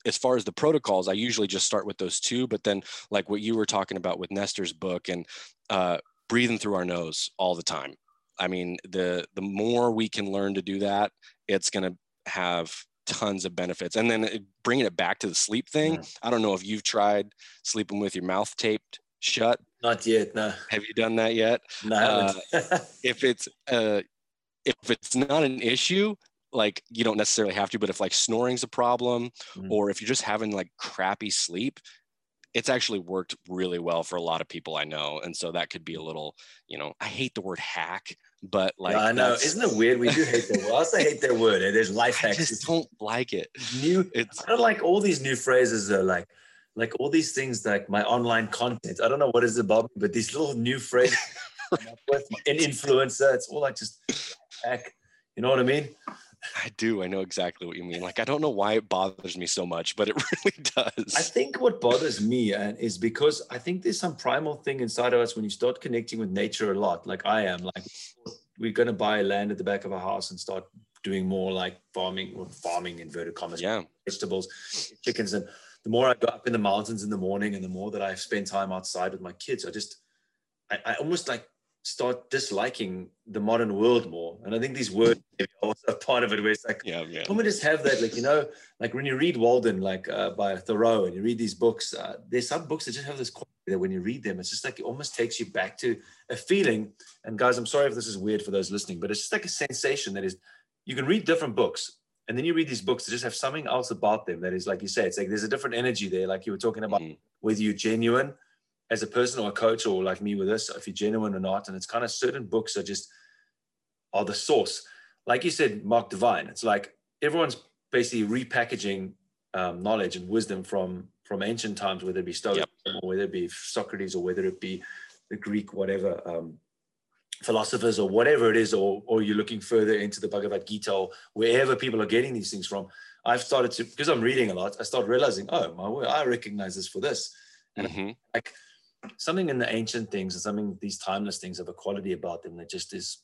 as far as the protocols, I usually just start with those two. But then, like what you were talking about with Nestor's book and uh, breathing through our nose all the time. I mean, the the more we can learn to do that, it's going to have tons of benefits. And then it, bringing it back to the sleep thing, yeah. I don't know if you've tried sleeping with your mouth taped shut.
Not yet. No.
Have you done that yet?
No. Uh, (laughs)
if it's uh, if it's not an issue, like you don't necessarily have to, but if like snoring's a problem, mm. or if you're just having like crappy sleep, it's actually worked really well for a lot of people I know. And so that could be a little, you know, I hate the word hack, but like
yeah, I know, isn't it weird? We do hate that word. I also hate that word. There's life hacks.
I just don't like it.
New. It's I don't like all these new phrases are like like all these things like my online content. I don't know what is about, but these little new phrases (laughs) with an influencer. It's all like just hack. You know what I mean?
I do. I know exactly what you mean. Like, I don't know why it bothers me so much, but it (laughs) really does.
I think what bothers me uh, is because I think there's some primal thing inside of us when you start connecting with nature a lot, like I am. Like, we're going to buy land at the back of a house and start doing more like farming or farming inverted commas,
yeah,
vegetables, chickens. And the more I go up in the mountains in the morning and the more that I spend time outside with my kids, I just, I, I almost like start disliking the modern world more. And I think these words (laughs) are also part of it where it's like,
yeah, yeah.
Can we just have that? Like, you know, like when you read Walden, like uh, by Thoreau, and you read these books, uh, there's some books that just have this quality that when you read them, it's just like it almost takes you back to a feeling. And guys, I'm sorry if this is weird for those listening, but it's just like a sensation that is, you can read different books. And then you read these books that just have something else about them that is, like you say, it's like there's a different energy there. Like you were talking about, mm-hmm. whether you're genuine as a person or a coach or like me with this, if you're genuine or not. And it's kind of certain books are just are the source. Like you said, Mark Divine, it's like everyone's basically repackaging um, knowledge and wisdom from from ancient times, whether it be Stoicism yep. or whether it be Socrates or whether it be the Greek, whatever um, philosophers or whatever it is, or or you're looking further into the Bhagavad Gita or wherever people are getting these things from. I've started to because I'm reading a lot. I start realizing, oh my word, I recognize this for this, and mm-hmm. like something in the ancient things and something these timeless things have a quality about them that just is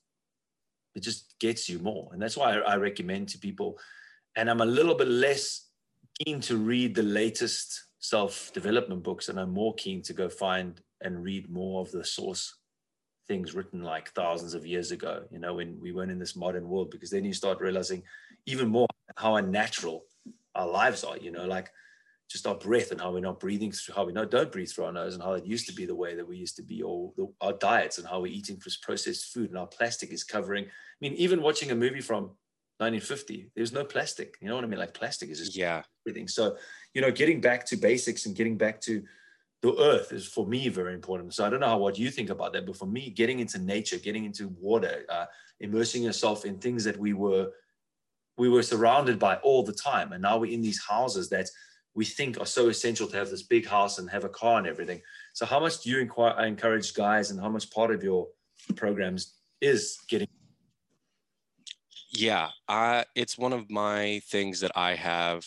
it just gets you more. And that's why I, I recommend to people and i'm a little bit less keen to read the latest self-development books and i'm more keen to go find and read more of the source things written like thousands of years ago you know when we weren't in this modern world because then you start realizing even more how unnatural our lives are you know like just our breath and how we're not breathing through, how we not, don't breathe through our nose and how it used to be the way that we used to be, or the, our diets and how we're eating processed food and our plastic is covering. I mean, even watching a movie from 1950, there's no plastic. You know what I mean? Like plastic is just
yeah
everything. So, you know, getting back to basics and getting back to the earth is for me very important. So I don't know how, what you think about that, but for me, getting into nature, getting into water, uh, immersing yourself in things that we were we were surrounded by all the time, and now we're in these houses that we think are so essential to have this big house and have a car and everything. So how much do you inquire, encourage guys and how much part of your programs is getting?
Yeah, uh, it's one of my things that I have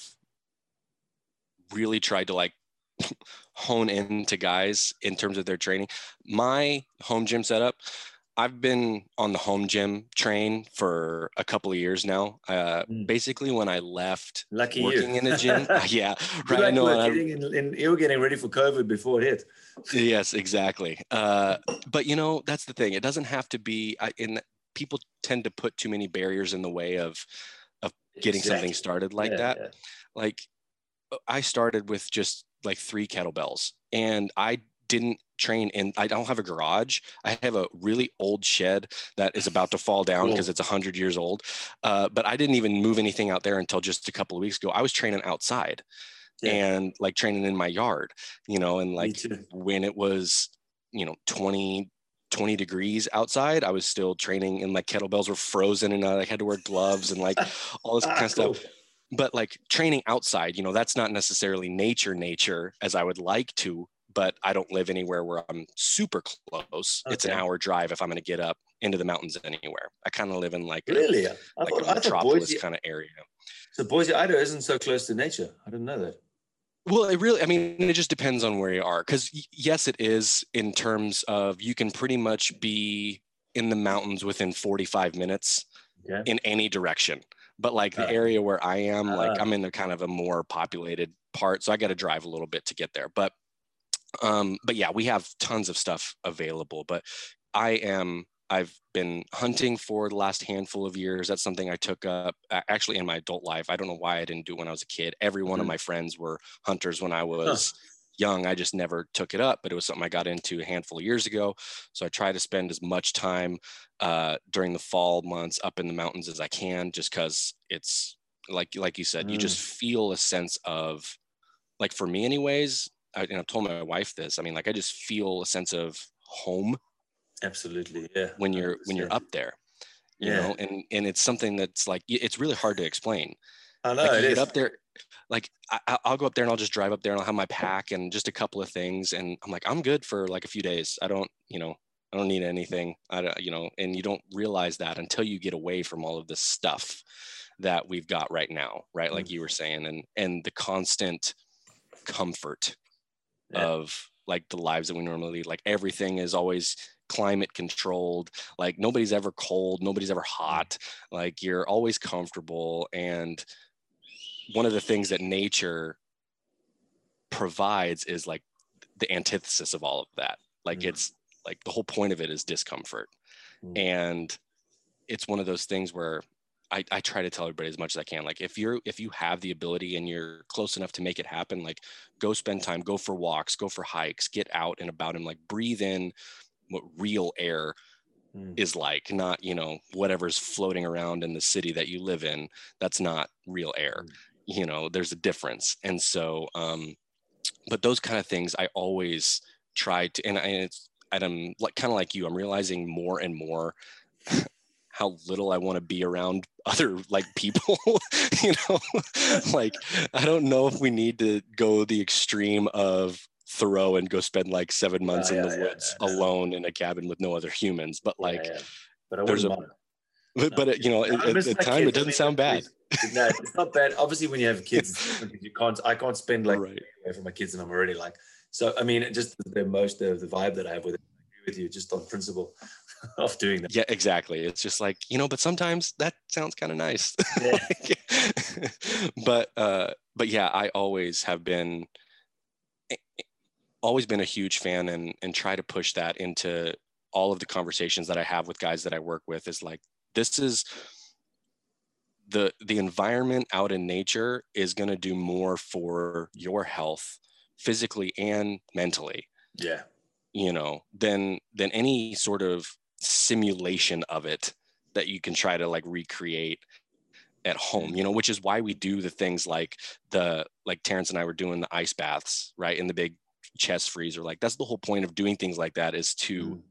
really tried to like (laughs) hone into guys in terms of their training. My home gym setup, I've been on the home gym train for a couple of years now. Uh, mm. Basically, when I left
Lucky
working
you.
in a gym, (laughs) (laughs) yeah, right. I know.
Getting in, in, you were getting ready for COVID before it hit.
Yes, exactly. Uh, but you know, that's the thing. It doesn't have to be. I, in people tend to put too many barriers in the way of of getting exactly. something started like yeah, that. Yeah. Like, I started with just like three kettlebells, and I didn't train in i don't have a garage i have a really old shed that is about to fall down because cool. it's 100 years old uh, but i didn't even move anything out there until just a couple of weeks ago i was training outside yeah. and like training in my yard you know and like when it was you know 20 20 degrees outside i was still training and like kettlebells were frozen and i had to wear gloves and like (laughs) all this ah, kind of cool. stuff but like training outside you know that's not necessarily nature nature as i would like to but I don't live anywhere where I'm super close. Okay. It's an hour drive if I'm going to get up into the mountains anywhere. I kind of live in like
a, really, I
like thought, a metropolis kind of area.
So Boise, Idaho isn't so close to nature. I didn't know that.
Well, it really, I mean, it just depends on where you are. Because yes, it is in terms of you can pretty much be in the mountains within 45 minutes in any direction but like the
Uh,
area where I am, like
uh.
I'm in the kind of a more populated part, so I got to drive a little bit to get there. But um, but yeah, we have tons of stuff available. But I am I've been hunting for the last handful of years. That's something I took up actually in my adult life. I don't know why I didn't do it when I was a kid. Every one of
Mhm.
my friends were hunters when I was young. I just never took it up, but it was something I got into a handful of years ago. So I try to spend as much time uh, during the fall months up in the mountains as I can, just because it's like like you said, you
Mm.
just feel a sense of like for me, anyways. I, and I've told my wife this. I mean, like I just feel a sense of home
Absolutely. Yeah.
when you're when you're up there you
Yeah.
know and and it's something that's like it's really hard to explain
I know
like
it
you
is.
get up there like I, I- i'll go up there and i'll just drive up there and i'll have my pack and just a couple of things and i'm like i'm good for like a few days i don't you know i don't need anything i don't you know and you don't realize that until you get away from all of this stuff that we've got right now right like
Mm.
you were saying and and the constant comfort
Yeah.
of like the lives that we normally lead like everything is always climate controlled like nobody's ever cold nobody's ever hot like you're always comfortable and one of the things that nature provides is like the antithesis of all of that like
Mm.
it's like the whole point of it is discomfort
Mm.
and it's one of those things where I, I try to tell everybody as much as I can. Like if you're if you have the ability and you're close enough to make it happen, like go spend time, go for walks, go for hikes, get out and about and like breathe in what real air
Mm.
is like, not, you know, whatever's floating around in the city that you live in. That's not real air.
Mm.
You know, there's a difference. And so um, but those kind of things I always try to and, I, and it's and I'm like kind of like you, I'm realizing more and more how little I want to be around other like people, (laughs) you know, (laughs) like I don't know if we need to go the extreme of Thoreau and go spend like seven months
Yeah,
in the
yeah,
woods
yeah,
alone in a cabin with no other humans. But like,
but I
there's a- but, but you know,
No,
at,
I
the time,
kids.
it doesn't
mean,
sound bad.
it's- (laughs) No, it's not bad. Obviously, when you have kids, it's different 'cause you can't. I can't spend like
right.
away from my kids, and I'm already like. So I mean, just the most the, the vibe that I have with it, I agree with you, just on principle (laughs) of doing that.
Yeah, exactly. It's just like, you know, but sometimes that sounds kind of nice.
Yeah.
Like, (laughs) but uh but yeah, I always have been always been a huge fan and and try to push that into all of the conversations that I have with guys that I work with is like this is the the environment out in nature is going to do more for your health physically and mentally
Yeah,
you know than than any sort of simulation of it that you can try to like recreate at home you know which is why we do the things like the like terrence and i were doing the ice baths right in the big chest freezer like that's the whole point of doing things like that is to
Mm.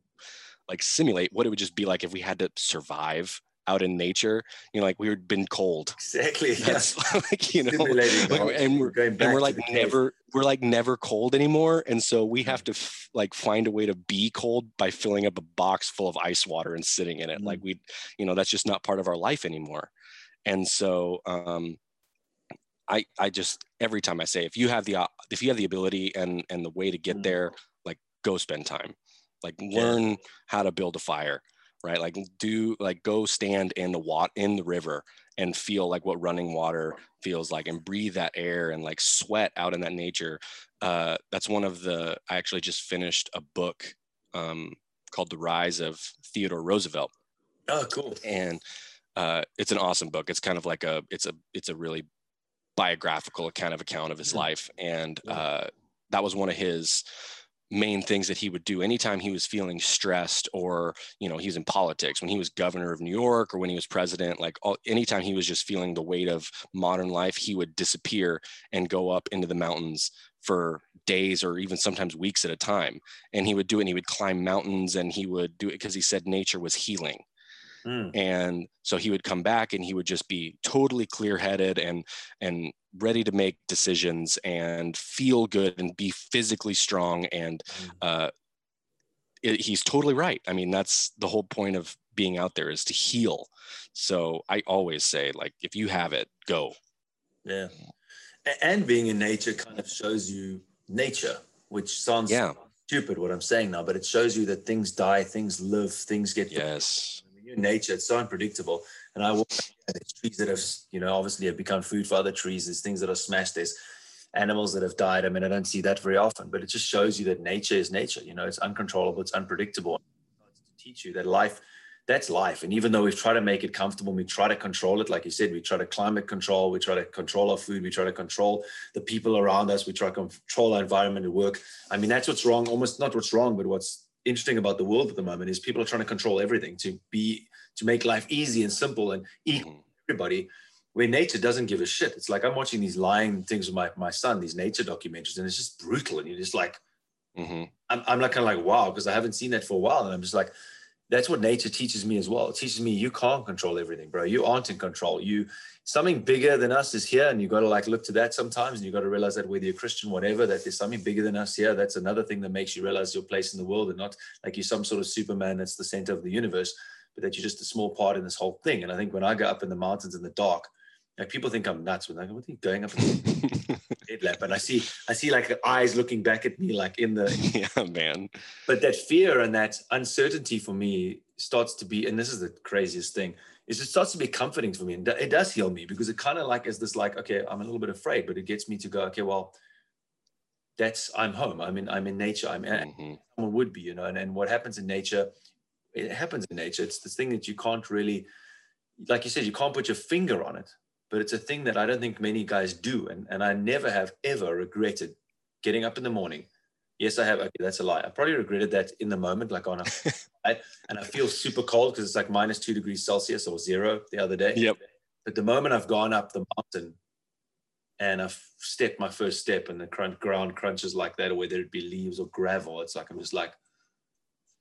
like simulate what it would just be like if we had to survive out in nature you know like we had been cold
exactly. (laughs) Yeah. (laughs)
like you know like, and we're
going back
and we're like never we're like never cold anymore and so we
Mm.
have to f- like find a way to be cold by filling up a box full of ice water and sitting in it
Mm.
like we you know that's just not part of our life anymore and so um i i just every time i say if you have the op- if you have the ability and and the way to get
Mm.
there like go spend time like
Yeah.
learn how to build a fire right? Like do like go stand in the wat in the river and feel like what running water feels like and breathe that air and like sweat out in that nature. Uh, that's one of the i actually just finished a book um, called the rise of theodore roosevelt.
Oh, cool.
and uh, it's an awesome book. It's kind of like a it's a it's a really biographical kind of account of his
Mhm.
life. And uh, that was one of his main things that he would do anytime he was feeling stressed or you know he's in politics when he was governor of new york or when he was president like all, anytime he was just feeling the weight of modern life he would disappear and go up into the mountains for days or even sometimes weeks at a time and he would do it and he would climb mountains and he would do it because he said nature was healing
Mm.
and so he would come back and he would just be totally clear-headed and and ready to make decisions and feel good and be physically strong and
Mm.
uh, it, he's totally right i mean that's the whole point of being out there is to heal so i always say like if you have it go
Yeah. And being in nature kind of shows you nature, which sounds
Yeah.
stupid what I'm saying now, but it shows you that things die, things live, things get
yes
you're in nature, it's so unpredictable. And I walk there's trees that have, you know, obviously have become food for other trees. There's things that are smashed. There's animals that have died. I mean, I don't see that very often, but it just shows you that nature is nature. You know, it's uncontrollable, it's unpredictable. to teach you that life, that's life. And even though we try to make it comfortable, we try to control it. Like you said, we try to climate control, we try to control our food, we try to control the people around us, we try to control our environment at work. I mean, that's what's wrong. Almost not what's wrong, but what's interesting about the world at the moment is people are trying to control everything to be to make life easy and simple and equal mm-hmm. everybody where nature doesn't give a shit. It's like I'm watching these lion things with my, my son, these nature documentaries, and it's just brutal. And you're just like, mm-hmm. I'm, I'm like kind of like, wow, because I haven't seen that for a while. And I'm just like, that's what nature teaches me as well. It teaches me you can't control everything, bro. You aren't in control. You something bigger than us is here, and you got to like look to that sometimes, and you got to realize that whether you're Christian, whatever, that there's something bigger than us here. That's another thing that makes you realize your place in the world, and not like you're some sort of Superman that's the center of the universe, but that you're just a small part in this whole thing. And I think when I go up in the mountains in the dark, like people think I'm nuts when I go, what are you going up headlamp? (laughs) And I see, I see like the eyes looking back at me, like in the (laughs)
yeah, man.
But that fear and that uncertainty for me starts to be, and this is the craziest thing, is it starts to be comforting for me, and it does heal me because it kind of like is this like, okay, I'm a little bit afraid, but it gets me to go, okay, well, that's I'm home. I'm in I'm in nature. I'm mm-hmm. someone would be, you know, and, and what happens in nature, it happens in nature. It's this thing that you can't really, like you said, you can't put your finger on it but it's a thing that I don't think many guys do. And, and I never have ever regretted getting up in the morning. Yes, I have. Okay, that's a lie. I probably regretted that in the moment, like on a, (laughs) and I feel super cold because it's like minus two degrees Celsius or zero the other day.
Yep.
But the moment I've gone up the mountain and I've stepped my first step and the ground crunches like that, or whether it be leaves or gravel, it's like I'm just like,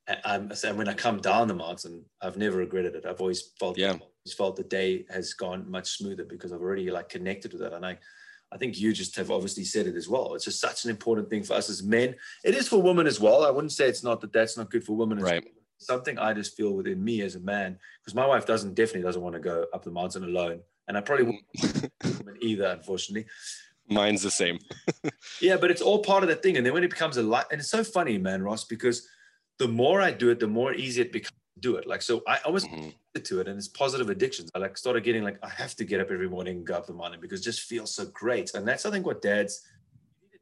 Um, I'm, and when I come down the mountain, I've never regretted it. I've always felt
yeah
felt the day has gone much smoother because I've already like connected with it. And I, I think you just have obviously said it as well. It's just such an important thing for us as men. It is for women as well. I wouldn't say it's not that that's not good for women.
Right.
Well. Something I just feel within me as a man, because my wife doesn't definitely doesn't want to go up the mountain alone, and I probably wouldn't mm. (laughs) either, unfortunately.
Mine's the same. (laughs)
yeah, but it's all part of that thing. And then when it becomes a lot, and it's so funny, man, Ross, because the more I do it, the more easy it becomes to do it. Like, so I almost mm-hmm. to it and it's positive addictions. I like started getting like, I have to get up every morning and go up the mountain because it just feels so great. And that's, I think what dads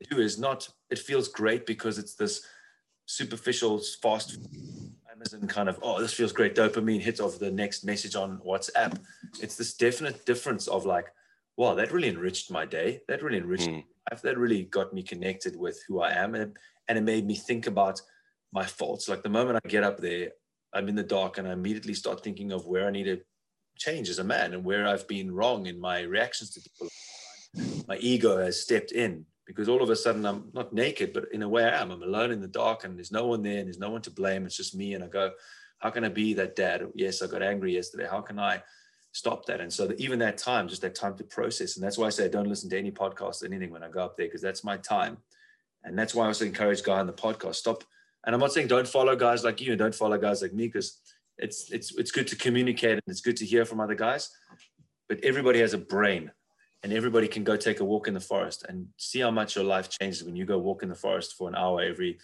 do is not, it feels great because it's this superficial fast Amazon kind of, oh, this feels great. Dopamine hits off the next message on WhatsApp. It's this definite difference of like, wow, that really enriched my day. That really enriched mm. life. That really got me connected with who I am. And, and it made me think about my faults. Like the moment I get up there, I'm in the dark and I immediately start thinking of where I need to change as a man and where I've been wrong in my reactions to people. My ego has stepped in because all of a sudden I'm not naked, but in a way I am. I'm alone in the dark and there's no one there and there's no one to blame. It's just me. And I go, how can I be that dad? Yes, I got angry yesterday. How can I stop that? And so even that time, just that time to process. And that's why I say I don't listen to any podcast, or anything when I go up there, because that's my time. And that's why I also encourage guy on the podcast, stop and I'm not saying don't follow guys like you and don't follow guys like me because it's it's it's good to communicate and it's good to hear from other guys. But everybody has a brain and everybody can go take a walk in the forest and see how much your life changes when you go walk in the forest for an hour every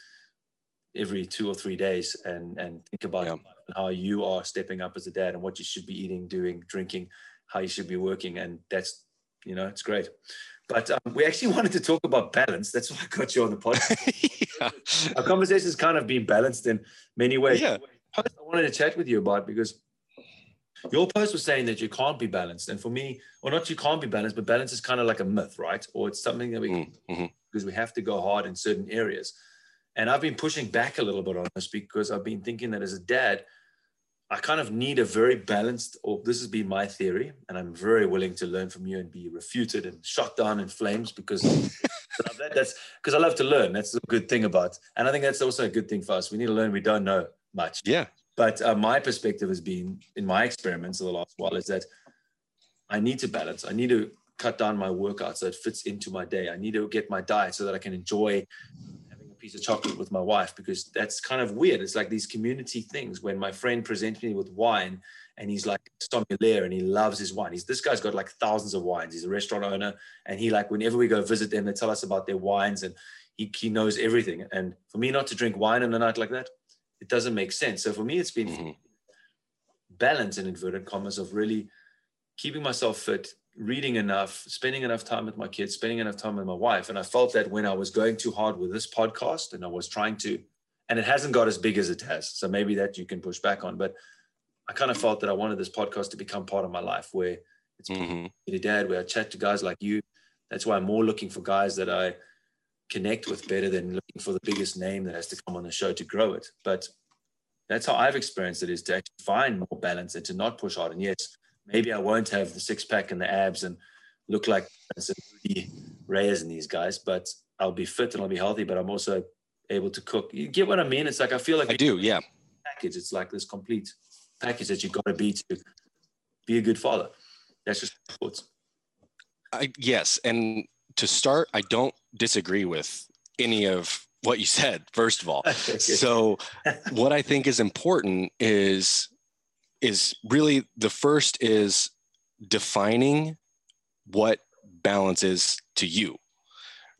every two or three days and and think about yeah. how you are stepping up as a dad and what you should be eating doing drinking how you should be working and that's you know it's great but um, we actually (laughs) wanted to talk about balance. That's why I got you on the podcast. (laughs) yeah. Our conversation has kind of been balanced in many ways.
Yeah.
I wanted to chat with you about because your post was saying that you can't be balanced. And for me, or not you can't be balanced, but balance is kind of like a myth, right? Or it's something that we, mm-hmm. because we have to go hard in certain areas. And I've been pushing back a little bit on this because I've been thinking that as a dad, I kind of need a very balanced, or this has been my theory, and I'm very willing to learn from you and be refuted and shot down in flames because (laughs) that's because I love to learn. That's a good thing about, and I think that's also a good thing for us. We need to learn. We don't know much.
Yeah.
But uh, my perspective has been in my experiments in the last while is that I need to balance. I need to cut down my workout so it fits into my day. I need to get my diet so that I can enjoy piece of chocolate with my wife because that's kind of weird. It's like these community things when my friend presents me with wine and he's like sommelier and he loves his wine. He's this guy's got like thousands of wines. He's a restaurant owner and he like whenever we go visit them, they tell us about their wines and he, he knows everything. And for me not to drink wine on a night like that, it doesn't make sense. So for me, it's been mm-hmm. balance in inverted commas of really keeping myself fit, reading enough, spending enough time with my kids, spending enough time with my wife. And I felt that when I was going too hard with this podcast and I was trying to, and it hasn't got as big as it has. So maybe that you can push back on. But I kind of felt that I wanted this podcast to become part of my life where it's mm-hmm. dad, where I chat to guys like you. That's why I'm more looking for guys that I connect with better than looking for the biggest name that has to come on the show to grow it. But that's how I've experienced it is to actually find more balance and to not push hard. And yes, maybe I won't have the six pack and the abs and look like Rudy Reyes and these guys, but I'll be fit and I'll be healthy, but I'm also able to cook. You get what I mean? It's like I feel like
I do, yeah.
Package. It's like this complete package that you've got to be to be a good father. That's just thoughts.
I yes, and to start, I don't disagree with any of what you said. First of all, (laughs) so what I think is important is is really the first is defining what balance is to you,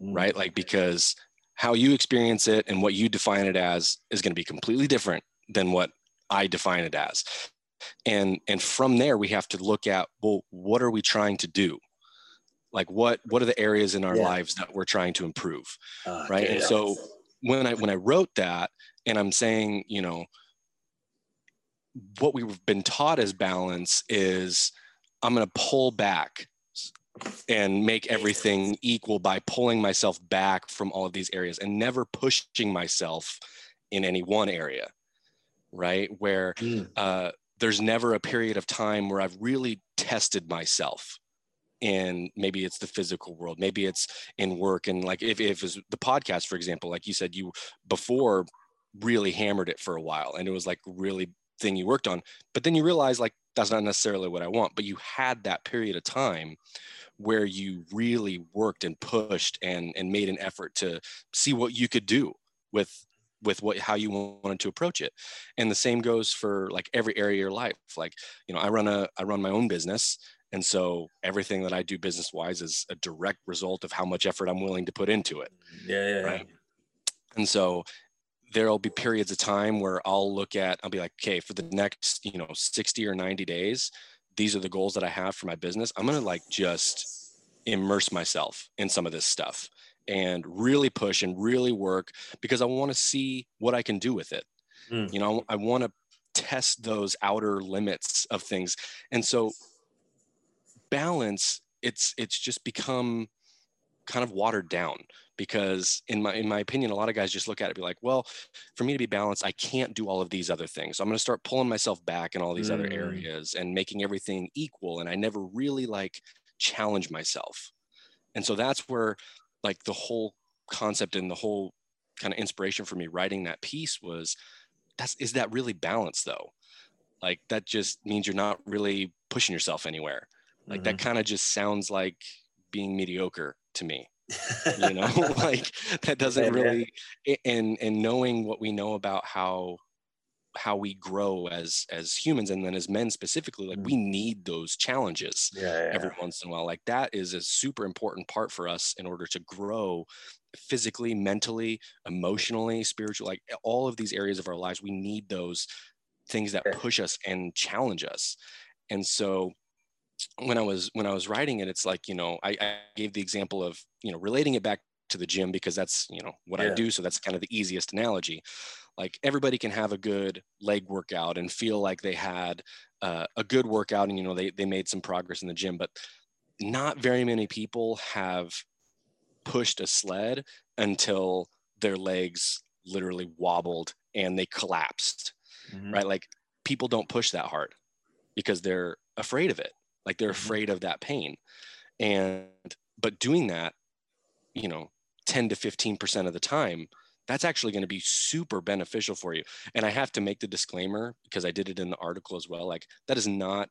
mm. right? Like because how you experience it and what you define it as is going to be completely different than what I define it as. And and from there we have to look at well what are we trying to do? Like what what are the areas in our yeah. lives that we're trying to improve? Uh, right? And so when I when I wrote that and I'm saying, you know, what we've been taught as balance is I'm going to pull back and make everything equal by pulling myself back from all of these areas and never pushing myself in any one area right where mm. uh, there's never a period of time where i've really tested myself in maybe it's the physical world maybe it's in work and like if, if it's the podcast for example like you said you before really hammered it for a while and it was like really thing you worked on but then you realize like that's not necessarily what i want but you had that period of time where you really worked and pushed and and made an effort to see what you could do with with what how you wanted to approach it. And the same goes for like every area of your life. Like you know i run a i run my own business and so everything that i do business wise is a direct result of how much effort i'm willing to put into it.
Yeah, yeah right? Yeah.
and so there'll be periods of time where i'll look at i'll be like okay for the next you know 60 or 90 days these are the goals that i have for my business i'm going to like just immerse myself in some of this stuff and really push and really work because I want to see what I can do with it. Mm. You know, I want to test those outer limits of things. And so balance it's it's just become kind of watered down because in my in my opinion a lot of guys just look at it be like well for me to be balanced i can't do all of these other things. So i'm going to start pulling myself back in all these mm. other areas and making everything equal and i never really like challenge myself. And so that's where like the whole concept and the whole kind of inspiration for me writing that piece was that's is that really balanced though? Like that just means you're not really pushing yourself anywhere. Like mm-hmm. that kind of just sounds like being mediocre to me you know (laughs) like that doesn't really and and knowing what we know about how how we grow as as humans and then as men specifically like we mm. need those challenges
yeah, yeah.
every once in a while like that is a super important part for us in order to grow physically mentally emotionally spiritually like all of these areas of our lives we need those things that push us and challenge us and so when i was when i was writing it it's like you know I, I gave the example of you know relating it back to the gym because that's you know what yeah. i do so that's kind of the easiest analogy like everybody can have a good leg workout and feel like they had uh, a good workout and you know they, they made some progress in the gym but not very many people have pushed a sled until their legs literally wobbled and they collapsed mm-hmm. right like people don't push that hard because they're afraid of it like they're mm-hmm. afraid of that pain and but doing that you know 10 to 15% of the time that's actually going to be super beneficial for you. And I have to make the disclaimer because I did it in the article as well. Like that is not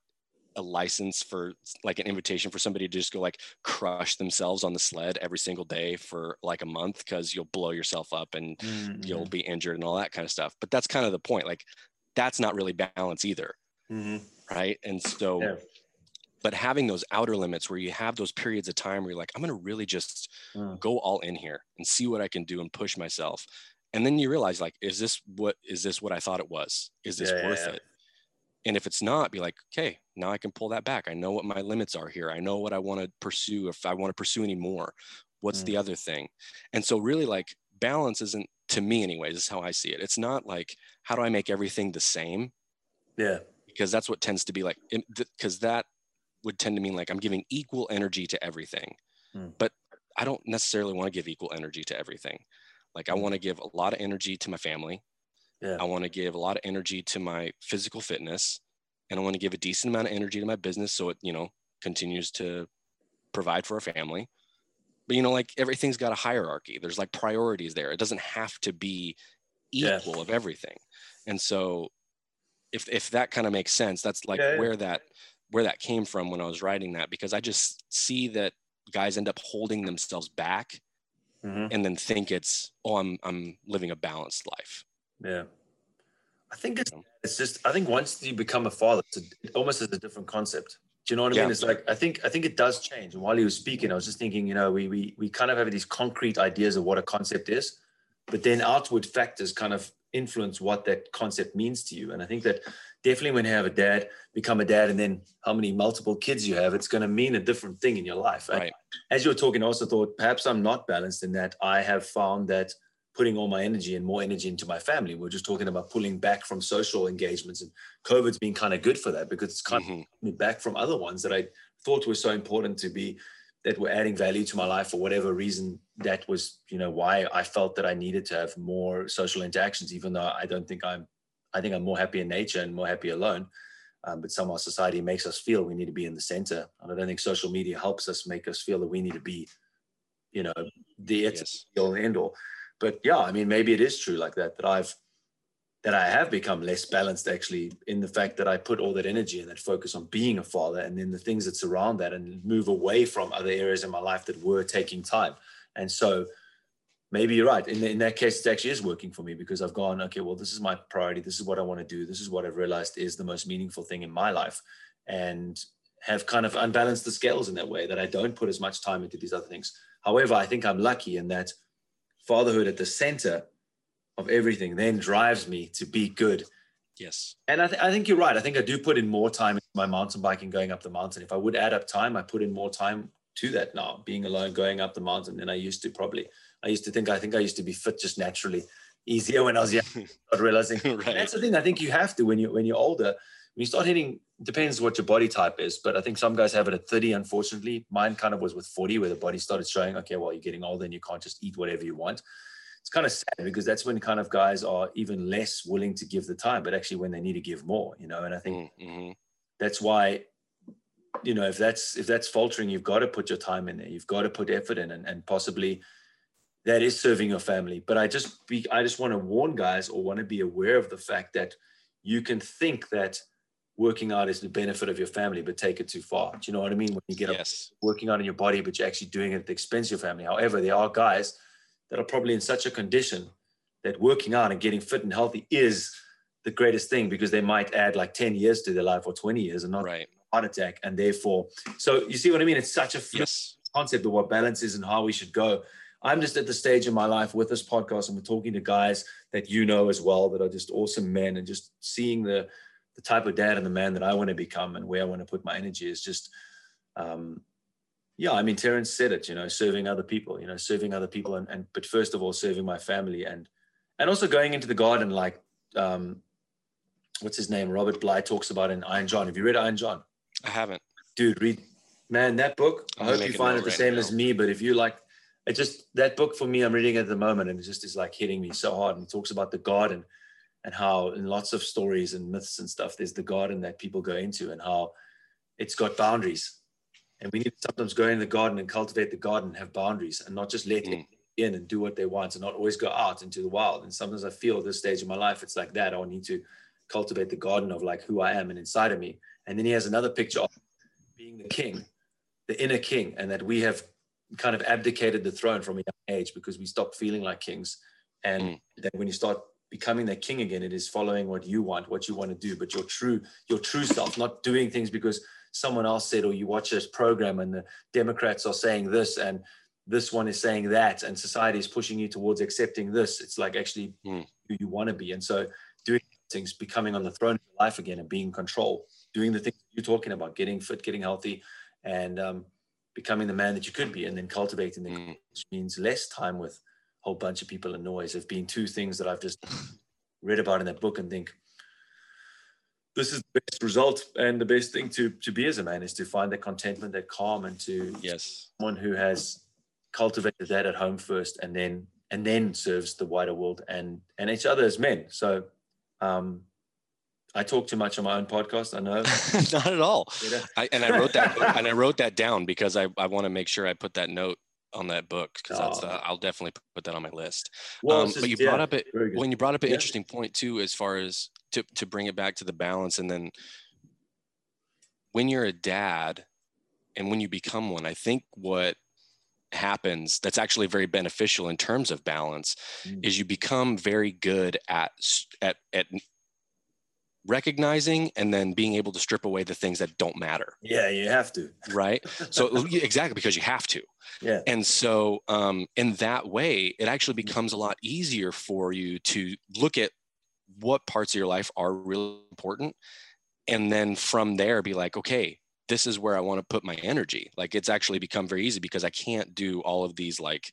a license for like an invitation for somebody to just go like crush themselves on the sled every single day for like a month because you'll blow yourself up and mm-hmm. you'll be injured and all that kind of stuff. But that's kind of the point. Like that's not really balance either. Mm-hmm. Right. And so yeah but having those outer limits where you have those periods of time where you're like i'm going to really just mm. go all in here and see what i can do and push myself and then you realize like is this what is this what i thought it was is this yeah, worth yeah. it And if it's not, be like, okay, now I can pull that back. I know what my limits are here. I know what I want to pursue. If I want to pursue any more, what's mm. the other thing? And so, really, like balance isn't to me, anyways. This is how I see it. It's not like how do I make everything the same?
Yeah.
Because that's what tends to be like. Because that would tend to mean like I'm giving equal energy to everything, mm. but I don't necessarily want to give equal energy to everything. Like I mm. want to give a lot of energy to my family. Yeah. I want to give a lot of energy to my physical fitness and I want to give a decent amount of energy to my business so it, you know, continues to provide for a family. But you know, like everything's got a hierarchy. There's like priorities there. It doesn't have to be equal yeah. of everything. And so if if that kind of makes sense, that's like yeah, where that where that came from when I was writing that because I just see that guys end up holding themselves back mm-hmm. and then think it's oh I'm I'm living a balanced life.
Yeah. I think it's, it's just I think once you become a father, it's a, it almost is a different concept. Do you know what I yeah. mean? It's like I think I think it does change. And while he was speaking, I was just thinking, you know, we we we kind of have these concrete ideas of what a concept is, but then outward factors kind of influence what that concept means to you. And I think that definitely when you have a dad, become a dad, and then how many multiple kids you have, it's going to mean a different thing in your life.
Right.
as you were talking, I also thought perhaps I'm not balanced in that I have found that putting all my energy and more energy into my family. We are just talking about pulling back from social engagements, and COVID's been kind of good for that because it's kind mm-hmm. of me back from other ones that I thought were so important to be that were adding value to my life for whatever reason that was you know why i felt that i needed to have more social interactions even though i don't think i'm i think i'm more happy in nature and more happy alone um, but somehow society makes us feel we need to be in the center and i don't think social media helps us make us feel that we need to be you know the it's yes. all end all but yeah i mean maybe it is true like that that i've that I have become less balanced actually in the fact that I put all that energy and that focus on being a father and then the things that surround that and move away from other areas in my life that were taking time. And so maybe you're right. In, in that case, it actually is working for me because I've gone, okay, well, this is my priority. This is what I want to do. This is what I've realized is the most meaningful thing in my life. And have kind of unbalanced the scales in that way that I don't put as much time into these other things. However, I think I'm lucky in that fatherhood at the center of everything then drives me to be good.
Yes.
And I, th- I think you're right. I think I do put in more time in my mountain biking going up the mountain. If I would add up time, I put in more time to that now, being alone, going up the mountain than I used to probably. I used to think, I think I used to be fit just naturally easier when I was young, (laughs) not realizing. (laughs) right. That's the thing. I think you have to when you when you're older, when you start hitting, depends what your body type is, but I think some guys have it at 30, unfortunately. Mine kind of was with 40, where the body started showing, okay, well, you're getting older and you can't just eat whatever you want it's kind of sad because that's when kind of guys are even less willing to give the time, but actually when they need to give more, you know. And I think mm, mm-hmm. that's why, you know, if that's if that's faltering, you've got to put your time in there. You've got to put effort in, and, and possibly that is serving your family. But I just be I just want to warn guys or want to be aware of the fact that you can think that working out is the benefit of your family, but take it too far. Do you know what I mean? When you get yes. up working out in your body, but you're actually doing it at the expense of your family. However, there are guys that are probably in such a condition that working out and getting fit and healthy is the greatest thing because they might add like 10 years to their life or 20 years and not
right.
heart attack. And therefore, so you see what I mean? It's such a yes. concept of what balance is and how we should go. I'm just at the stage in my life with this podcast and we're talking to guys that you know as well that are just awesome men and just seeing the the type of dad and the man that I want to become and where I want to put my energy is just um, yeah, I mean, Terrence said it, you know, serving other people, you know, serving other people, and, and but first of all, serving my family, and and also going into the garden, like, um, what's his name? Robert Bly talks about in Iron John. Have you read Iron John?
I haven't.
Dude, read, man, that book. I hope you find it the right same now. as me. But if you like, it just that book for me, I'm reading at the moment, and it just is like hitting me so hard. And he talks about the garden and how in lots of stories and myths and stuff, there's the garden that people go into and how it's got boundaries and we need to sometimes go in the garden and cultivate the garden, have boundaries, and not just let mm. in and do what they want, and not always go out into the wild. And sometimes I feel at this stage of my life, it's like that. I need to cultivate the garden of like who I am and inside of me. And then he has another picture of being the king, the inner king, and that we have kind of abdicated the throne from a young age because we stopped feeling like kings. And mm. that when you start becoming that king again, it is following what you want, what you want to do, but your true, your true self, not doing things because someone else said, or you watch this program and the Democrats are saying this and this one is saying that, and society is pushing you towards accepting this. It's like actually mm. who you want to be. And so doing things, becoming on the throne of your life again and being in control, doing the things you're talking about, getting fit, getting healthy, and um, becoming the man that you could be, and then cultivating the, mm. which means less time with a whole bunch of people and noise. Have been two things that I've just (laughs) read about in that book and think this is the best result and the best thing to to be as a man is to find that contentment, that calm, and to
yes
someone who has cultivated that at home first, and then and then serves the wider world and and each other as men. So, um, I talk too much on my own podcast. I know. (laughs)
Not at all. I, and I wrote that and I wrote that down because I, I want to make sure I put that note on that book because oh. that's uh, I'll definitely put that on my list. Well, um, but you brought up it when you brought up an yeah. interesting point too, as far as to to bring it back to the balance, and then when you're a dad and when you become one, I think what happens that's actually very beneficial in terms of balance mm. is you become very good at at at recognizing and then being able to strip away the things that don't matter.
Yeah, you have to.
Right. So (laughs) exactly because you have to.
Yeah.
And so um, in that way, it actually becomes a lot easier for you to look at what parts of your life are really important, and then from there be like, okay, this is where I want to put my energy. Like it's actually become very easy because I can't do all of these like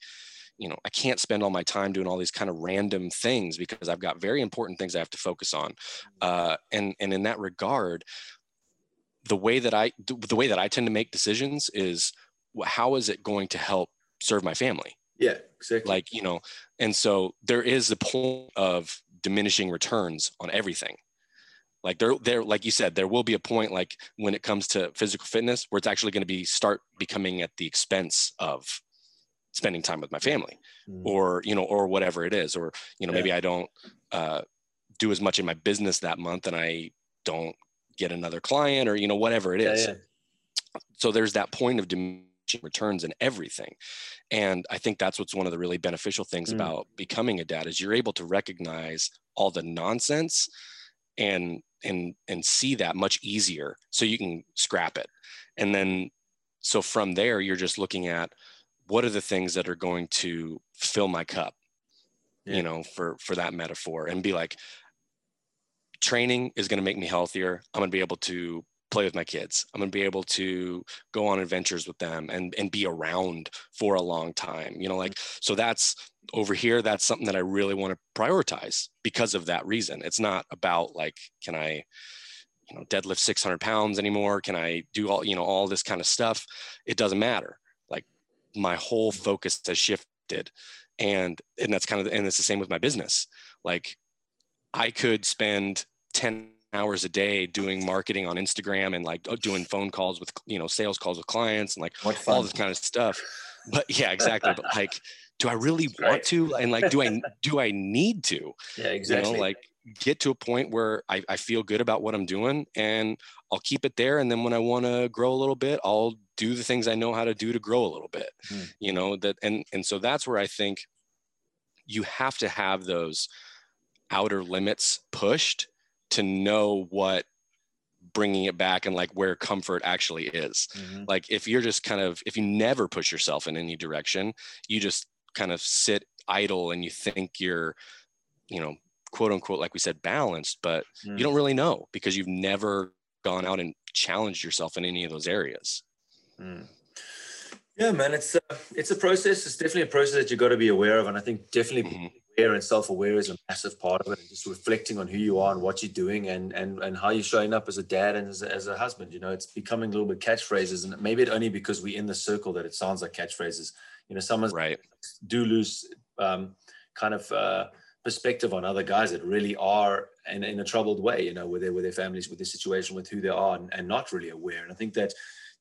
you know i can't spend all my time doing all these kind of random things because i've got very important things i have to focus on uh, and and in that regard the way that i the way that i tend to make decisions is how is it going to help serve my family?
Yeah exactly.
Like you know and so there is a point of diminishing returns on everything. Like there there like you said there will be a point like when it comes to physical fitness where it's actually going to be start becoming at the expense of spending time with my family mm. or you know or whatever it is or you know yeah. maybe i don't uh, do as much in my business that month and i don't get another client or you know whatever it is yeah, yeah. so there's that point of diminishing returns and everything and i think that's what's one of the really beneficial things mm. about becoming a dad is you're able to recognize all the nonsense and and and see that much easier so you can scrap it and then so from there you're just looking at what are the things that are going to fill my cup yeah. you know for for that metaphor and be like training is going to make me healthier. I'm going to be able to play with my kids. I'm going to be able to go on adventures with them and and be around for a long time you know like so that's over here that's something that i really want to prioritize because of that reason. It's not about like can i you know deadlift 600 pounds anymore? Can i do all you know all this kind of stuff? It doesn't matter my whole focus has shifted. And and that's kind of and it's the same with my business. Like i could spend 10 hours a day doing marketing on instagram and like doing phone calls with you know sales calls with clients and like all this kind of stuff. But yeah exactly. But like do i really want right. to? And like do i do i need to?
Yeah exactly
you know like get to a point where I, I feel good about what i'm doing and i'll keep it there and then when i want to grow a little bit i'll do the things I know how to do to grow a little bit, mm. you know, that, and, and so that's where I think you have to have those outer limits pushed to know what bringing it back and like where comfort actually is. Mm-hmm. Like if you're just kind of, if you never push yourself in any direction, you just kind of sit idle and you think you're, you know, quote unquote, like we said, balanced, but mm. you don't really know because you've never gone out and challenged yourself in any of those areas.
Mm. Yeah, man, it's a, it's a process. It's definitely a process that you've got to be aware of, and I think definitely mm-hmm. aware and self-aware is a massive part of it. And just reflecting on who you are and what you're doing, and and and how you're showing up as a dad and as a, as a husband. You know, it's becoming a little bit catchphrases, and maybe it only because we're in the circle that it sounds like catchphrases. You know, some
right.
do lose um, kind of. Uh, perspective on other guys that really are in, in a troubled way, you know, with their with their families, with their situation, with who they are, and, and not really aware. And I think that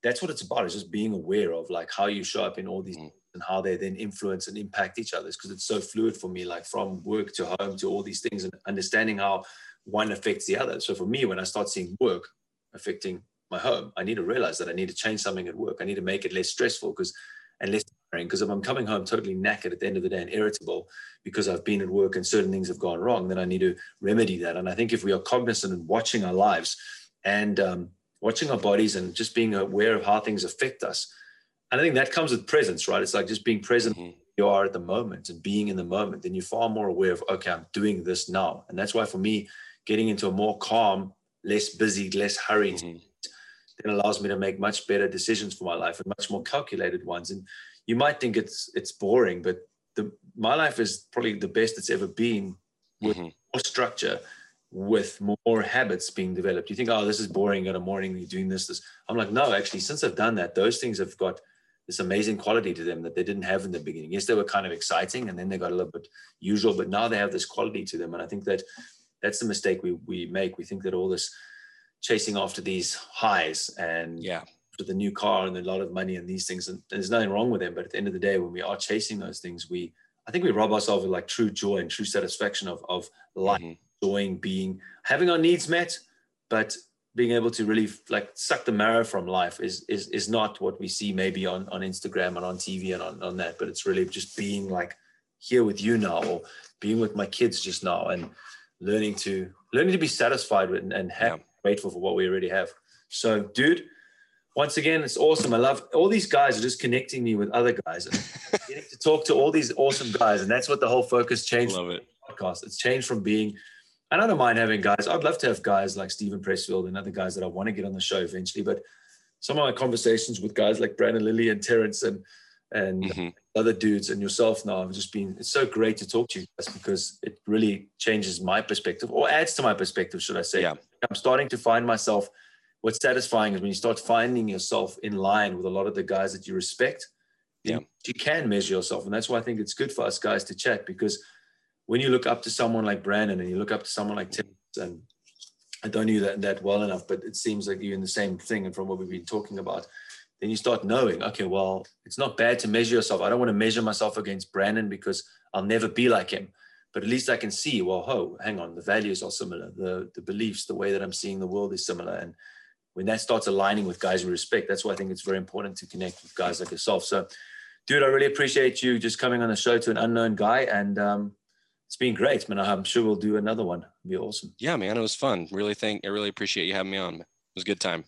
that's what it's about is just being aware of like how you show up in all these mm. and how they then influence and impact each other because it's so fluid for me like from work to home to all these things and understanding how one affects the other so for me when i start seeing work affecting my home i need to realize that i need to change something at work i need to make it less stressful because and less because if i'm coming home totally knackered at the end of the day and irritable because i've been at work and certain things have gone wrong then i need to remedy that and i think if we are cognizant and watching our lives and um, watching our bodies and just being aware of how things affect us. And I think that comes with presence, right? It's like just being present mm-hmm. you are at the moment and being in the moment. Then you're far more aware of, okay, I'm doing this now. And that's why for me, getting into a more calm, less busy, less hurried,
Mhm.
then allows me to make much better decisions for my life and much more calculated ones. And you might think it's it's boring, but the my life is probably the best it's ever been with
Mhm.
more structure, with more habits being developed. You think, oh, this is boring in the morning, you're doing this, this. I'm like, no, actually, since I've done that, those things have got this amazing quality to them that they didn't have in the beginning. Yes, they were kind of exciting and then they got a little bit usual, but now they have this quality to them. And I think that that's the mistake we we make. We think that all this chasing after these highs and
Yeah.
With a new car and a lot of money and these things, and there's nothing wrong with them. But at the end of the day, when we are chasing those things, we I think we rob ourselves of like true joy and true satisfaction of of life,
Mhm.
enjoying being having our needs met, but being able to really like suck the marrow from life is is is not what we see maybe on on Instagram and on TV and on, on that, but it's really just being like here with you now or being with my kids just now and learning to learning to be satisfied with and, and
Yeah.
grateful for what we already have. So, dude, once again, it's awesome. I love all these guys are just connecting me with other guys and (laughs) getting to talk to all these awesome guys. And that's what the whole focus changed
Love it.
podcast. It's changed from being, and I don't mind having guys. I'd love to have guys like Steven Pressfield and other guys that I want to get on the show eventually. But some of my conversations with guys like Brandon Lilly and Terrence and and
Mhm.
other dudes and yourself now have just been it's so great to talk to you guys because it really changes my perspective or adds to my perspective, should I say.
Yeah.
I'm starting to find myself what's satisfying is when you start finding yourself in line with a lot of the guys that you respect.
Yeah.
You can measure yourself. And that's why I think it's good for us guys to chat because when you look up to someone like Brandon and you look up to someone like Tim and I don't know you that, that well enough, but it seems like you're in the same thing and from what we've been talking about, then you start knowing, okay, well, it's not bad to measure yourself. I don't want to measure myself against Brandon because I'll never be like him. But at least I can see, well, ho, hang on, the values are similar, the the beliefs, the way that I'm seeing the world is similar. And when that starts aligning with guys we respect, that's why I think it's very important to connect with guys like yourself. So, dude, I really appreciate you just coming on the show to an unknown guy. And um, it's been great, man. I'm sure we'll do another one. It'll be awesome.
Yeah, man, it was fun. Really think I really appreciate you having me on. It was a good time.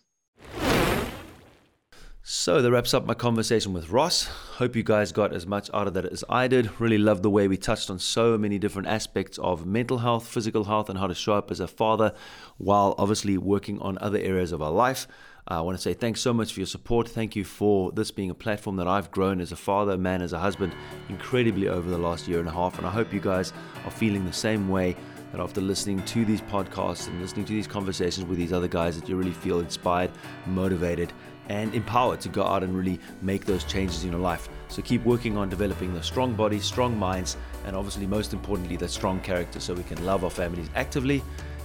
So that wraps up my conversation with Ross. Hope you guys got as much out of that as I did. Really loved the way we touched on so many different aspects of mental health, physical health, and how to show up as a father while obviously working on other areas of our life. I want to say thanks so much for your support. Thank you for this being a platform that I've grown as a father, man, as a husband, incredibly over the last year and a half. And I hope you guys are feeling the same way that after listening to these podcasts and listening to these conversations with these other guys, that you really feel inspired, motivated, and empowered to go out and really make those changes in your life. So keep working on developing the strong bodies, strong minds, and obviously, most importantly, the strong character so we can love our families actively,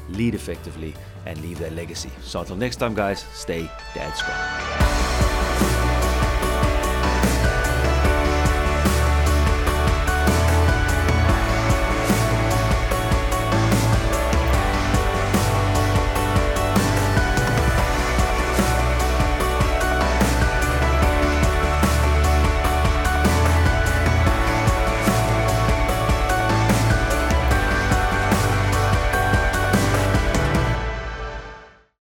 lead effectively, and leave their legacy. So until next time, guys, stay dad strong.